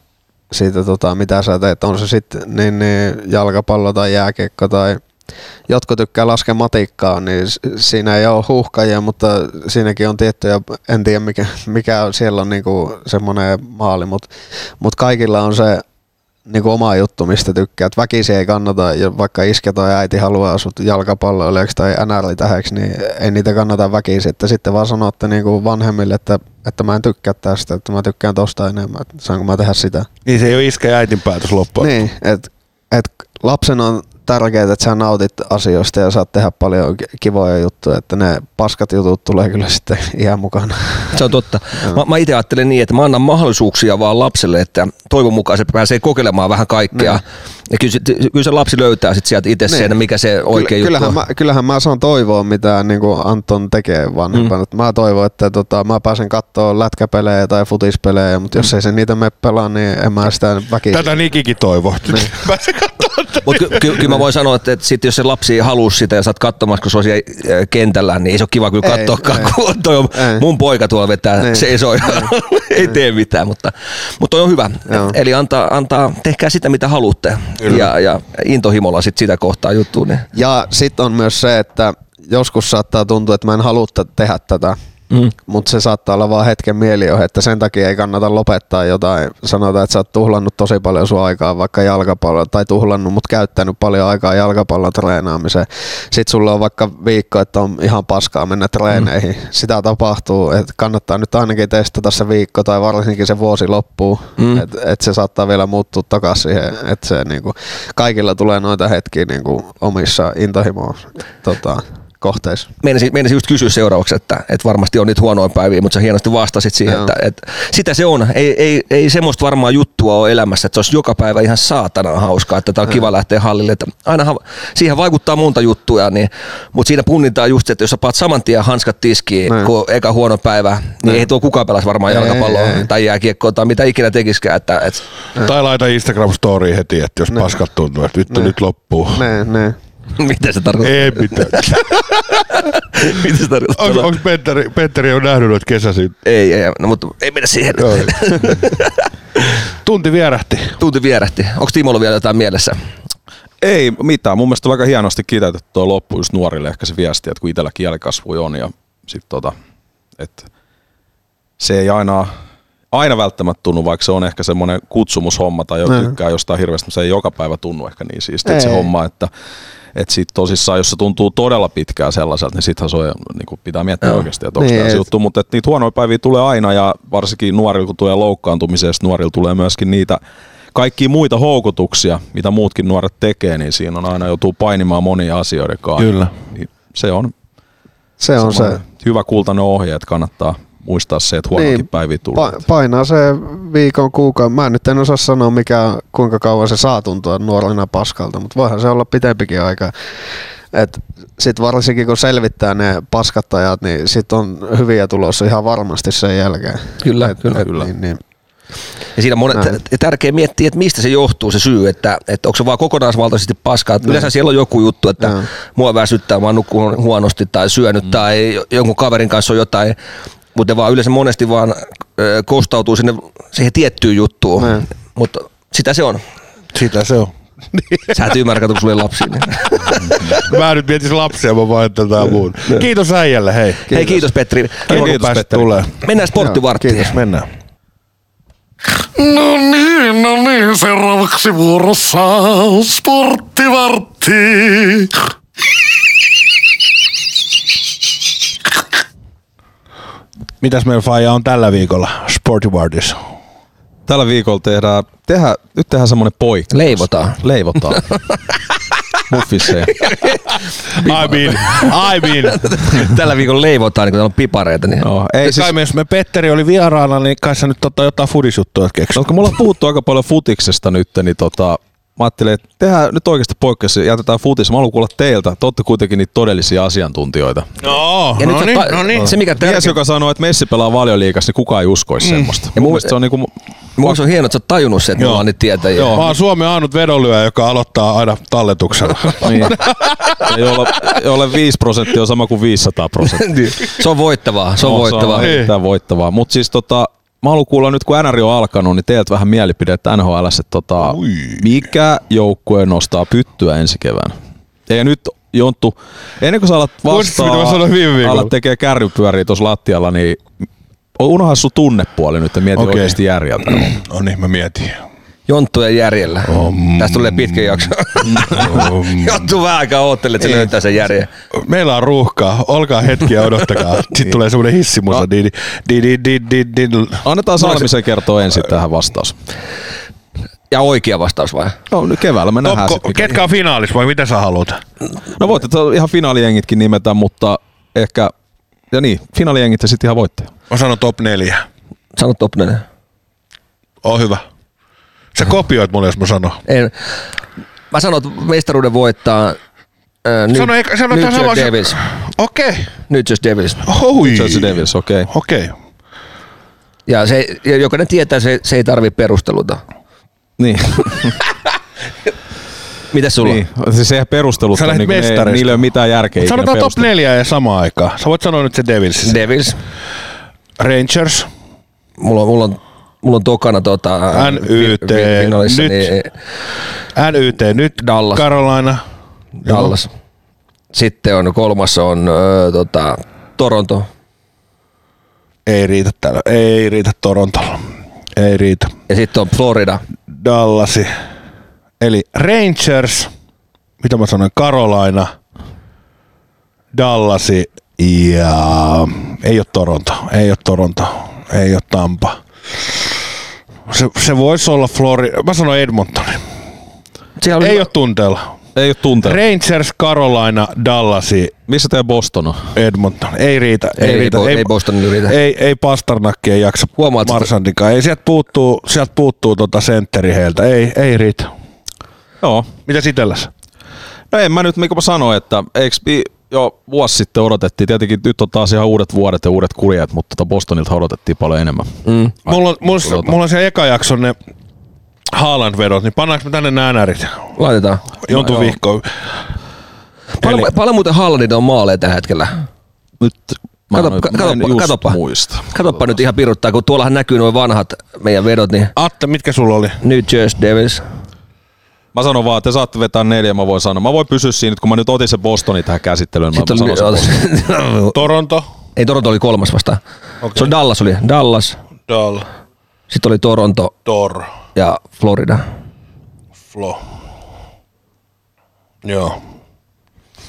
siitä tota, mitä sä teet. On se sitten niin, niin jalkapallo tai jääkiekko tai jotkut tykkää laskea matikkaa, niin siinä ei ole huuhkajia, mutta siinäkin on tiettyjä, en tiedä mikä, mikä siellä on niinku semmoinen maali, mutta mut kaikilla on se niinku oma juttu, mistä tykkäät. Väkisi ei kannata, ja vaikka iskä tai äiti haluaa sut jalkapalloilijaksi tai NR-tähäksi, niin ei niitä kannata väkisi. Että sitten vaan sanotte niinku vanhemmille, että, että mä en tykkää tästä, että mä tykkään tosta enemmän, että saanko mä tehdä sitä. Niin se ei ole iskä ja äitin päätös loppuun. Niin, että et lapsen on tärkeää, että sä nautit asioista ja saat tehdä paljon ki- kivoja juttuja, että ne paskat jutut tulee kyllä sitten ihan mukana. se on totta. Mä, mä itse ajattelen niin, että mä annan mahdollisuuksia vaan lapselle, että toivon mukaan se pääsee kokeilemaan vähän kaikkea. Niin. Ja kyllä se, kyllä se lapsi löytää sit sieltä itse Niin. sen, mikä se oikea juttu kyllähän on. mä, kyllähän mä saan toivoa, mitä niin kuin Anton tekee vanhempana. Mm. Mä toivon, että tota, mä pääsen katsoa lätkäpelejä tai futispelejä, mutta jos ei se niitä me pelaa, niin en mä sitä väkisin. Tätä Nikikin toivoo. Katsomaan. Mutta ky- ky- kyllä mä voin sanoa, että, että sit jos se lapsi haluaa sitä ja sä oot katsomassa, kun se on siellä kentällä, niin ei se ole kiva kyllä Ei, katsoa, ei. kun toi on Ei. mun poika tuolla vetää Niin. seisoo ja ei tee mitään, mutta, mutta toi on hyvä. Joo. Eli antaa, antaa, tehkää sitä mitä haluatte ja, ja intohimolla sit sitä kohtaa juttuun. Niin. Ja sitten on myös se, että joskus saattaa tuntua, että mä en halua tehdä tätä, Mm. mutta se saattaa olla vaan hetken mielijohe, että sen takia ei kannata lopettaa jotain. Sanotaan, että sä oot tuhlannut tosi paljon sun aikaa vaikka jalkapalloa, tai tuhlannut, mutta käyttänyt paljon aikaa jalkapallon treenaamiseen. Sitten sulla on vaikka viikko, että on ihan paskaa mennä treeneihin. Mm. Sitä tapahtuu, että kannattaa nyt ainakin testata se viikko tai varsinkin se vuosi loppuu, Mm. että et se saattaa vielä muuttua takaisin siihen, että se niinku, kaikilla tulee noita hetkiä niinku omissa intohimo tota, kohteissa. Meinasin, meinasin just kysyä seuraavaksi, että, että varmasti on nyt huonoin päiviä, mutta sä hienosti vastasit siihen, että, että sitä se on. Ei, ei, ei semmoista varmaan juttua ole elämässä, että se olisi joka päivä ihan saatana hauskaa, että tämä on kiva lähteä hallille. Että ainahan siihen vaikuttaa monta juttuja, niin, mutta siinä punnitaan just, se, että jos sä paat saman tien hanskat tiskiin, Näin. kun eka huono päivä, niin ei tuo kukaan pelas varmaan Ei, jalkapalloa ei. tai jääkiekkoa tai mitä ikinä tekiskään. Että, että, Tai laita Instagram-story heti, että jos paskat tuntuu, että vittu Ne. nyt loppuu. Ne, ne. mitä se tarkoittaa? Ei mitään. mitä se tarkoittaa? Onko, onko Petteri, Petteri on nähnyt noita kesäisin? Ei, ei, no, mutta ei mennä siihen. Joo. Tunti vierähti. Tunti vierähti. Onko Timolla vielä jotain mielessä? Ei mitään. Mun mielestä on aika hienosti kiteytetty tuo loppu just nuorille ehkä se viesti, että kun itselläkin jälkikasvui on ja sit tota, että se ei aina, aina välttämättä tunnu, vaikka se on ehkä semmoinen kutsumushomma tai jo tykkää jostain hirveästi, mutta se ei joka päivä tunnu ehkä niin siistiä se homma, että että sit tosissaan, jos se tuntuu todella pitkään sellaiselta, niin sittenhän se on, niin kuin pitää miettiä Joo. oikeasti, että onko Niin, tämä juttu, mutta että niitä huonoja päiviä tulee aina ja varsinkin nuorilla, kun tulee loukkaantumisesta, nuorilla tulee myöskin niitä kaikkia muita houkutuksia, mitä muutkin nuoret tekee, niin siinä on aina joutuu painimaan monia asioiden kanssa. Kyllä. Niin se on Se on se. hyvä kultainen ohje, että kannattaa muistaa se, että huonoakin Niin, päiviä tulee. Pa- painaa se viikon kuukauden. Mä nyt en osaa sanoa, mikä, kuinka kauan se saa tuntua nuorena paskalta, mutta voihan se olla pitempikin aika. Et sit varsinkin kun selvittää ne paskattajat, niin sit on hyviä tulossa ihan varmasti sen jälkeen. Kyllä, et, kyllä. et, Kyllä. Niin, niin. Ja siinä on monet, Näin. tärkeä miettiä, että mistä se johtuu se syy, että, että onko se vaan kokonaisvaltaisesti paskaa. Että Yleensä siellä on joku juttu, että Joo. mua väsyttää, mä oon huonosti tai syönyt mm. tai jo- jonkun kaverin kanssa on jotain, mutta vaan yleensä monesti vaan ö, kostautuu sinne siihen tiettyyn juttuun. Näin. Mutta sitä se on. Sitä se on. Sä et ymmärrä, kun sulla ei lapsia. Niin. Mä nyt mietin lapsia, mä vain tätä muun. Kiitos äijälle, hei. Hei kiitos Petri. Kiitos, Kiitos, Petteri. tulee. Mennään sporttivarttiin. Kiitos, mennään. No niin, no niin, seuraavaksi vuorossa sporttivartti. Mitäs meidän faija on tällä viikolla Sportivardissa? Tällä viikolla tehdään, tehdään nyt tehdään semmoinen poikkeus. Leivotaan. Leivotaan. Muffisseja. I mean, I mean. Tällä viikolla leivotaan, niin kun täällä on pipareita. Niin. No, ei siis, kai me, jos me Petteri oli vieraana, niin kai sä nyt tota jotain fudisjuttua keksi. no, kun mulla on puhuttu aika paljon futiksesta nyt, niin tota, mä ajattelin, että tehdään nyt oikeasti poikkeus ja jätetään futis. Mä haluan kuulla teiltä. Te olette kuitenkin niitä todellisia asiantuntijoita. No, Ja no nyt niin, se, ta- no niin. se mikä tärkeä, Mies, joka sanoo, että Messi pelaa valioliikassa, niin kukaan ei uskoisi mm. semmoista. Ja mun se on niinku, mun se on hienoa, että sä oot tajunnut sen, että Joo. ollaan niitä tietäjiä. Joo. Mä oon Suomen ainut vedonlyöjä, joka aloittaa aina talletuksella. niin, ja jolle, jolle 5 prosenttia on sama kuin 500 prosenttia. Se on voittavaa, se on No, voittavaa. Se on voittavaa. Mutta siis tota, mä haluan kuulla nyt, kun NR on alkanut, niin teiltä vähän mielipidettä NHL, että tota, Ui. mikä joukkue nostaa pyttyä ensi keväänä? Ja nyt Jonttu, ennen kuin sä alat vastaa, alat tekee kärrypyöriä tuossa lattialla, niin unohda sun tunnepuoli nyt ja mieti okay. oikeasti järjeltä. no niin, mä mietin. Jonttujen järjellä. Tästä tulee pitkä jakso. Jonttu vähän aikaa oottelee, että se löytää sen järjen. Meillä on ruuhkaa, olkaa hetki ja odottakaa. Sitten tulee semmoinen hissimusa. No. Di, di, di, di, di, di, di. Annetaan Salmisen kertoa ensin tähän vastaus. Ja oikea vastaus vai? No nyt keväällä me nähdään Top, sit, ketkä on finaalissa vai mitä sä haluat? No voitte ihan finaalijengitkin nimetä, mutta ehkä, ja niin, finaalijengit ja sitten ihan voittaja. Mä sanon top neljä. Sano top 4. Oo hyvä. Sä kopioit mulle, jos mä sanon. En. Mä sanon, että mestaruuden voittaa äh, nyt, Sano, eikä- sano nyt Devils. Okei. Nyt Jersey Devils. Hui. Jersey Devils, okei. Okay. Okei. Ja, se, ja jokainen tietää, se, se ei tarvi perusteluta. Niin, Mitäs sulla? niin. Siis eihän perustelut, Sä on, niin mestarista. niillä ei ole mitään järkeä. ikinä Sanotaan top perustella. neljä ja samaan aikaan. Sä voit sanoa nyt se Devils. Devils. Rangers. Mulla on, mulla on, mulla on tokana tota, NYT, nyt. Niin, NYT nyt. Dallas. Carolina. Dallas. Sitten on kolmas on ö, tota, Toronto. Ei riitä täällä. Ei riitä Torontolla. Ei riitä. Ja sitten on Florida. Dallasi. Eli Rangers. Mitä mä sanoin? Carolina. Dallasi. Ja ei ole Toronto. Ei ole Toronto. Ei ole Tampa. Se, se voisi olla Florida. Mä sanoin Edmontoni. Siellä oli, Ei ole tunteella. Ei ole tunteella. Rangers, Carolina, Dallasi, Missä teidän Boston on? Edmonton. Ei riitä. Ei, Ei riitä. Bo- ei Bostonilla riitä. Ei, ei Pasternakki ei jaksa Huomaat, Marsandikaan. Ei sieltä puuttuu, sieltä puuttuu tota sentteri heiltä. Ei, ei riitä. Joo. Mitä sitelläs? No en mä nyt, mikä mä sanoin, että eikö vi- jo vuosi sitten odotettiin, tietenkin nyt on taas ihan uudet vuodet ja uudet kurjat, mutta tota Bostonilta odotettiin paljon enemmän. mm, Mulla on, mulla, Tota. mulla on siellä eka jakson ne Haaland-vedot, niin pannaanko me tänne nämä närit? laitetaan. Jontu joo. vihko. Paljon, Eli- paljon muuten Hallandit on maaleja tällä hetkellä. Nyt mä, Kato- en- ka- mä en katoppa- just katoppa. muista. Katoppa nyt ihan piruttaa, kun tuollahan näkyy nuo vanhat meidän vedot, niin Atte, mitkä sulla oli? New Jersey Devils. Mä sanon vaan, että te saatte vetää neljä, mä voin sanoa. Mä voin pysyä siinä, nyt kun mä nyt otin sen Bostonin tähän käsittelyyn. Mä, Sitten mä oli, sanon sen. Toronto. ei Toronto oli kolmas vasta. Okei. Se on Dallas oli. Dallas. Dall. Sitten oli Toronto Tor, ja Florida. Flo. Joo.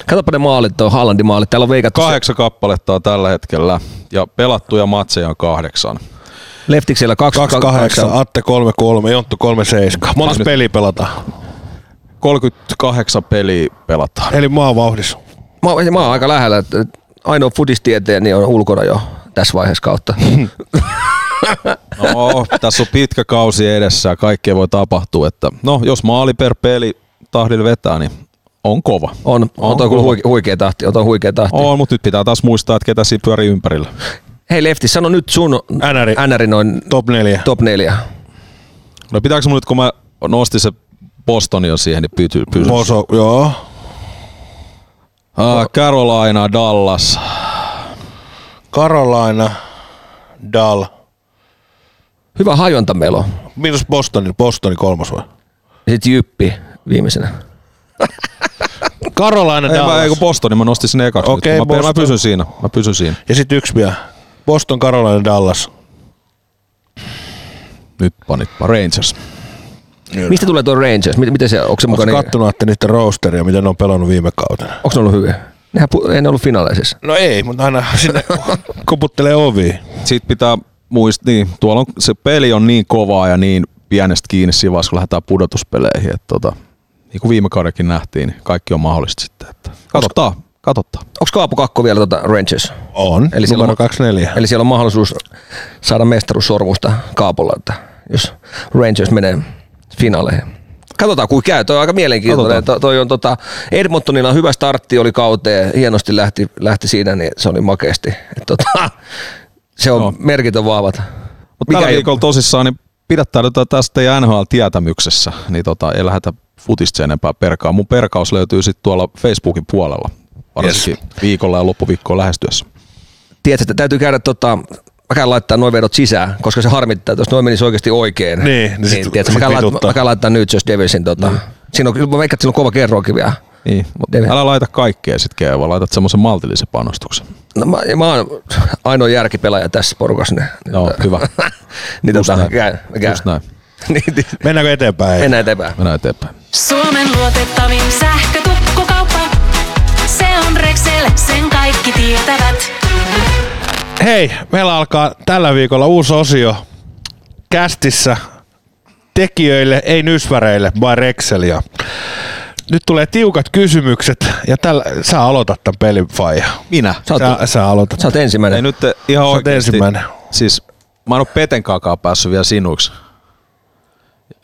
Katsopa ne maalit, tuo Haalandin maalit. Täällä on veikattu se- Kahdeksan kappaletta on tällä hetkellä ja pelattuja matseja on kahdeksan. Leftiksellä 28, Atte 33, Jonttu 37. Monta peliä pelataan? 38 peliä pelataan. Eli maa vauhdissa. Mä, oon- mä oon aika lähellä. että Ainoa fudistieteeni on ulkona jo tässä vaiheessa kautta. No, tässä on pitkä kausi edessä ja kaikkea voi tapahtua. Että, no, jos maali per peli tahdilla vetää, niin on kova. On, on, On toi kova. huikea, huikea tahti. On toi huikea tahti. On, mutta nyt pitää taas muistaa, että ketä siinä pyörii ympärillä. Hei Lefti, sano nyt sun NRI. NRI noin Top 4. top 4. No pitääkö mun nyt, kun mä nostin se Bostoni on siihen, niin pysy, pysy. Moso, joo. Ah, Carolina, Dallas. Carolina, Dal. Hyvä hajontamelo. Mitäs Bostoni? Bostoni kolmas vai? Ja sitten Jyppi viimeisenä. Carolina, Ei, mä, Dallas. ei kun Bostoni, mä nostin sen ekaksi. Okei, nyt. mä, mä pysyn siinä. Mä pysyn siinä. Ja sitten yksi vielä. Boston, Carolina, Dallas. Nyt panitpa Rangers. Mistä tulee tuo Rangers? Miten, se, onko se Oletko mukaan? kattonut että niiden roosteria, miten ne on pelannut viime kautena? Onko ne ollut hyviä? Nehän pu- ei ne ollut finaaleisissa. No ei, mutta aina sinne koputtelee ovi. Sitten pitää muistaa, niin, tuolla on, se peli on niin kovaa ja niin pienestä kiinni siinä vaiheessa, kun lähdetään pudotuspeleihin. Että tota, niin kuin viime kaudellakin nähtiin, niin kaikki on mahdollista sitten. Että katsotaan, katsotaan. Onko Kaapo Kakko vielä tuota Rangers? On, Eli numero on- 24. Eli siellä on mahdollisuus saada mestaruussormusta Kaapolla, että jos Rangers menee finaaleihin. Katsotaan kuin käy, toi on aika mielenkiintoinen. To, toi on, tota, Edmontonilla hyvä startti oli kauteen, hienosti lähti, lähti siinä, niin se oli makeasti. Et, tota, se on Joo. merkit on vahvat. Mutta tällä viikolla tosissaan niin pidättäydytään tästä teidän NHL-tietämyksessä, niin tota, ei lähdetä futista enempää perkaa. Mun perkaus löytyy sitten tuolla Facebookin puolella, varsinkin yes. viikolla ja loppuviikkoon lähestyessä. Tiedätkö, että täytyy käydä tota, mä käyn laittaa noin vedot sisään, koska se harmittaa, että jos noin menisi oikeasti oikein. Niin, niin sit- tiedätkö, mä, sit käyn laittaa, vituttaa. mä käyn laittaa nyt Just Devilsin. Tota. Siinä on, mä veikkaan, että siinä on kova kerroakin vielä. Niin, mutta älä laita kaikkea sitten Kea, vaan laitat semmoisen maltillisen panostuksen. No, mä, mä oon ainoa järkipelaaja tässä porukassa. Niin, Joo, hyvä. niin Just tota, näin. käy, käy. Just näin. niin, niin, Mennäänkö eteenpäin? mennään eteenpäin. Mennään eteenpäin. Suomen luotettavin sähkötukkukauppa. Se on Rexel, sen kaikki tietävät. Hei, meillä alkaa tällä viikolla uusi osio kästissä tekijöille, ei nysväreille, vaan Rexelia. Nyt tulee tiukat kysymykset ja tällä, sä aloitat tämän pelin, Faija. Minä. Sä oot, Sä, sä aloitat. sä oot ensimmäinen. Ei nyt ihan oot oikeasti. ensimmäinen. Siis mä en oo Peten kakaa päässyt vielä sinuiksi.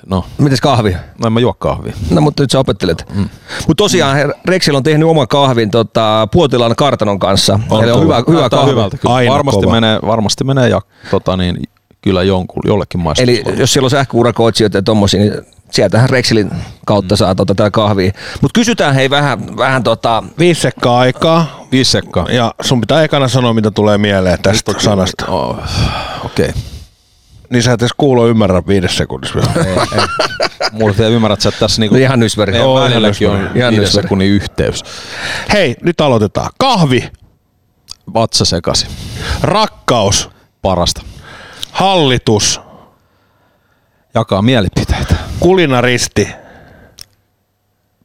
No, Mites kahvi? no en mä juo kahvia. No mutta nyt sä opettelet. Mm. Mutta tosiaan Rexel on tehnyt oman kahvin tota, Puotilaan kartanon kanssa. On Eli on hyvä, hyvä kahvi. hyvältä kyllä. Aina varmasti kova. menee, varmasti menee ja, tota niin, kyllä jonkun, jollekin maistuu. Eli jos siellä on sähköurakoitsijoita ja tommosia, niin sieltähän Rexelin kautta saa tota, tää kahvia. Mutta kysytään hei vähän, vähän tota, Viisi sekkaa aikaa Viisi sekkaa. ja sun pitää ekana sanoa, mitä tulee mieleen tästä sanasta. Oh, Okei. Okay. Niin sä et edes kuulo ymmärrä viides sekunnissa vielä. Mulla te ymmärrät, että tässä niinku ihan meidän Joo, ihan välilläkin on. Ihan nysväri. sekunnin yhteys. Hei, nyt aloitetaan. Kahvi, Vatsa sekasi. rakkaus, Parasta. hallitus, Jakaa mielipiteitä. kulinaristi,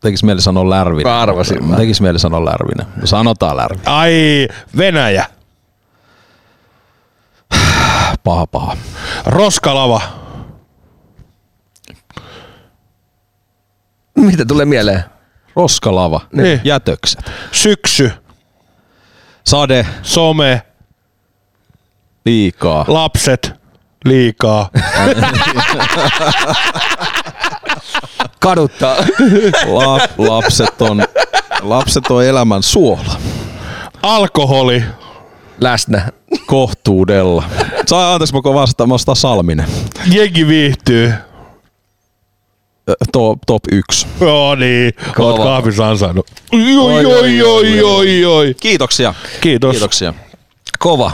Tekis mieli sanoa lärvinen. Mä arvasin. Mä tekis mieli sanoa lärvinen. Sanotaan lärvinen. ai Venäjä, Paha paha. roskalava, mitä tulee mieleen? Roskalava. Niin. Jätökset. syksy, Sade. some, Liikaa. lapset, liikaa, Kaduttaa. La, lapset on lapset on elämän suola. alkoholi, Läsnä. Kohtuudella. Saa anteeksi, mä vastaan, vastaan Salminen. jengi viihtyy. Top, top 1. Joo niin, Kova. oot kahvissa ansainnut. Oi, oi, oi, oi, oi. Kiitoksia. Kiitos. Kiitoksia. Kova.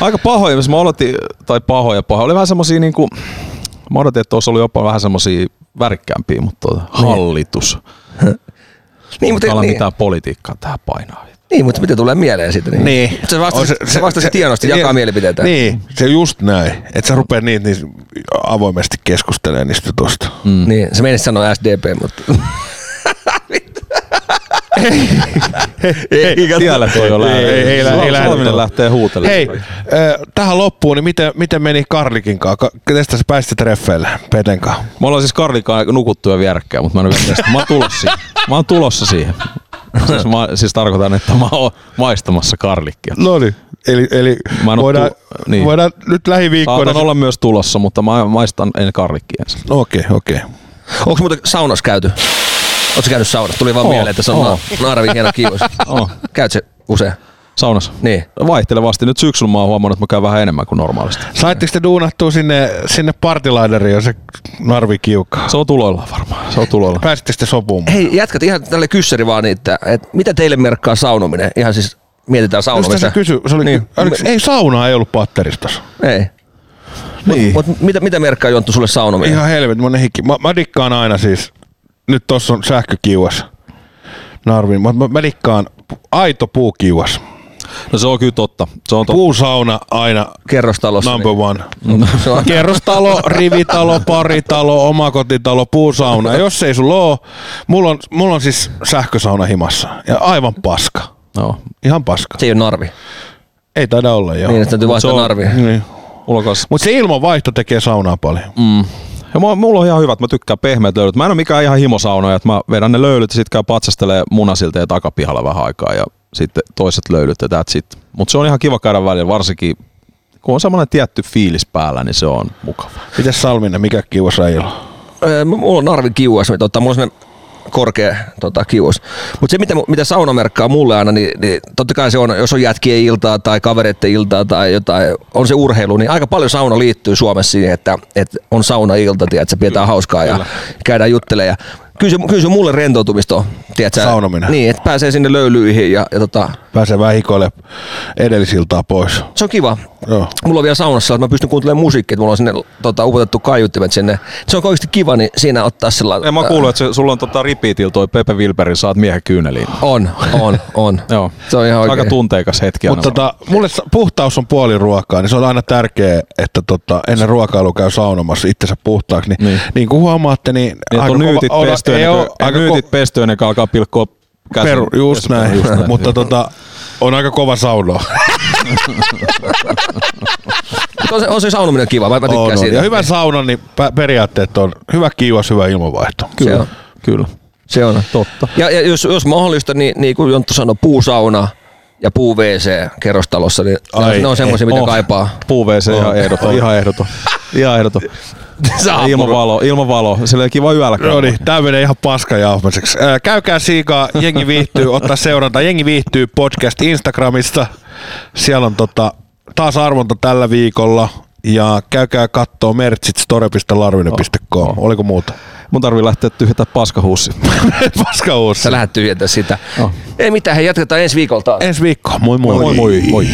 Aika pahoja, jos mä odotin, tai pahoja pahoja. Oli vähän semmosia niinku, mä odotin, että olisi ollut jopa vähän semmosia värikkäämpiä, mutta tuota, hallitus. Niin, mutta Ei niin. mitään politiikkaa tähän painaa. Niin, mutta mitä tulee mieleen siitä? Niin, Niin. Se vastasi, se, se, vastasi hienosti, jakaa niin, mielipiteitä. Niin, se just näin. Että sä rupeat niitä niin avoimesti keskustelemaan niistä jutuista. Mm. niin se meni sanoa SDP, mutta... ei, Siellä toi jo Ei, ei, ei, ei Salminen tuolla. lähtee huutelemaan. Hei, äh, tähän loppuun, niin miten, miten meni Karlikin kanssa? Ketä sä pääsitte treffeille Peten kanssa? Me ollaan siis Karlikaan nukuttu jo vierekkäin, mutta mä en ole vielä. Mä oon tulossa siihen. Mä oon tulossa siihen. Siis, mä, siis tarkoitan, että mä oon maistamassa karlikkia. No niin, eli, eli Mä en voidaan, tu- niin. voidaan nyt lähiviikkoina... Saatan olla myös tulossa, mutta mä maistan ennen karlikkia ensin. Okei, okei. Onko muuten saunassa käyty? Oletko käynyt saunassa? Tuli vaan Oo, mieleen, että se on na- Naaravin hieno kiuas. Oo. Käyt se usein? Saunassa? Niin. Vaihtelevasti. Nyt syksyllä mä oon huomannut, että mä käyn vähän enemmän kuin normaalisti. Saitteko te duunattua sinne, sinne partilaideriin, jos se narvi kiukaa? Se on tuloilla varmaan. Se on tuloilla. Pääsittekö te sopuun? Hei, jatkat ihan tälle kyssäri vaan, niin, että, että mitä teille merkkaa saunominen? Ihan siis mietitään saunomista. se kysy, se oli, Niin. oliko, ei saunaa ei ollut patteristossa. Ei. Niin. Mutta mitä, mitä merkkaa Jonttu sulle saunominen? Ihan helvetin, monen hikki. Mä, mä dikkaan aina siis, nyt tossa on sähkökiuas. Narvin. Mä, mä, mä dikkaan aito puukiuas. No se on kyllä totta. Se on totta. Puusauna aina Kerrostalossa. number one. Niin. Se on- Kerrostalo, rivitalo, paritalo, omakotitalo, puusauna. Jos ei sulla oo, mulla on, mulla on siis sähkösauna himassa. Ja aivan paska. Joo. Ihan paska. Se ei ole narvi. Ei taida olla joo. Niin, että täytyy vaihtaa narvi. Niin. Mutta se ilmanvaihto tekee saunaa paljon. Mm. Ja mulla, mulla on ihan hyvät, mä tykkään pehmeät löylyt. Mä en ole mikään ihan himosaunoja, että mä vedän ne löylyt ja sit käy patsastelee munasilta ja takapihalla vähän aikaa ja sitten toiset löylyt ja that's it. Mutta se on ihan kiva käydä välillä, varsinkin kun on semmoinen tietty fiilis päällä, niin se on mukava. Mites Salminen, mikä kiuas ei ole? Öö, Mulla on narvin kiuas, mutta tota, mulla on korkea tota, kiuas. Mutta se, mitä, mitä sauna merkkaa mulle aina, niin, niin totta kai se on, jos on jätkien iltaa tai kavereiden iltaa tai jotain, on se urheilu, niin aika paljon sauna liittyy Suomessa siihen, että, että on sauna-ilta, että pidetään hauskaa ja käydään juttelemaan. Ja kyllä se, kyllä se mulle rentoutumista on, tiedätkö? Saunominen. Niin, että pääsee sinne löylyihin ja, ja tota, Pääsee vähän hikoille edellisiltaa pois. se on kiva. Joo. Mulla on vielä saunassa, että mä pystyn kuuntelemaan musiikkia, että mulla on sinne tota, upotettu kaiuttimet sinne. Se on oikeasti kiva, niin siinä ottaa sellainen... En mä kuullut, että se, sulla on tota repeatilla toi Pepe Wilberin Saat miehen kyyneliin. On, on, on. Joo. Se on ihan oikein. Aika tunteikas hetki. Mutta tota, mulle puhtaus on puoli ruokaa, niin se on aina tärkeää, että tota, ennen ruokailua käy saunomassa itsensä puhtaaksi. Niin, Niin. niin. niin kuin huomaatte, niin, Niin, että on nyytit pesty, ei aika nyytit ko- pesty ennen kuin alkaa pilkkoa käsin. peru, just näin, Just näin. mutta tota, on aika kova sauno. On, se, on se saunominen kiva, mä, mä tykkään On, on. siitä. Ja hyvän saunan, niin periaatteet on hyvä kiivas, hyvä ilmanvaihto. Se on. Kyllä. Se on. Totta. Ja, ja jos, jos mahdollista, niin, niin kuin Jonttu sanoi, puusauna ja puu WC kerrostalossa, niin Ai, ne on semmoisia, mitä Oh. kaipaa. Puu WC ihan ehdoton, ihan ehdoton. Ihan ehdoton. Ilmavalo, ilmavalo. Sillä ei kiva yöllä. No niin, tää menee ihan paskajauhmiseksi. Ää, Käykää siikaa, jengi viihtyy, ottaa seurantaa. Jengi viihtyy podcast Instagramista. Siellä on tota, taas arvonta tällä viikolla. Ja käykää kattoo merchit store.larvinen.com. Oh, oh. Oliko muuta? Mun tarvii lähteä tyhjentää paskahuussi. Paska uusi. Sä lähdet tyhjentämään sitä. Oh. Ei mitään, hei jatketaan ensi viikolla taas. Ensi viikko. Moi moi. moi. moi.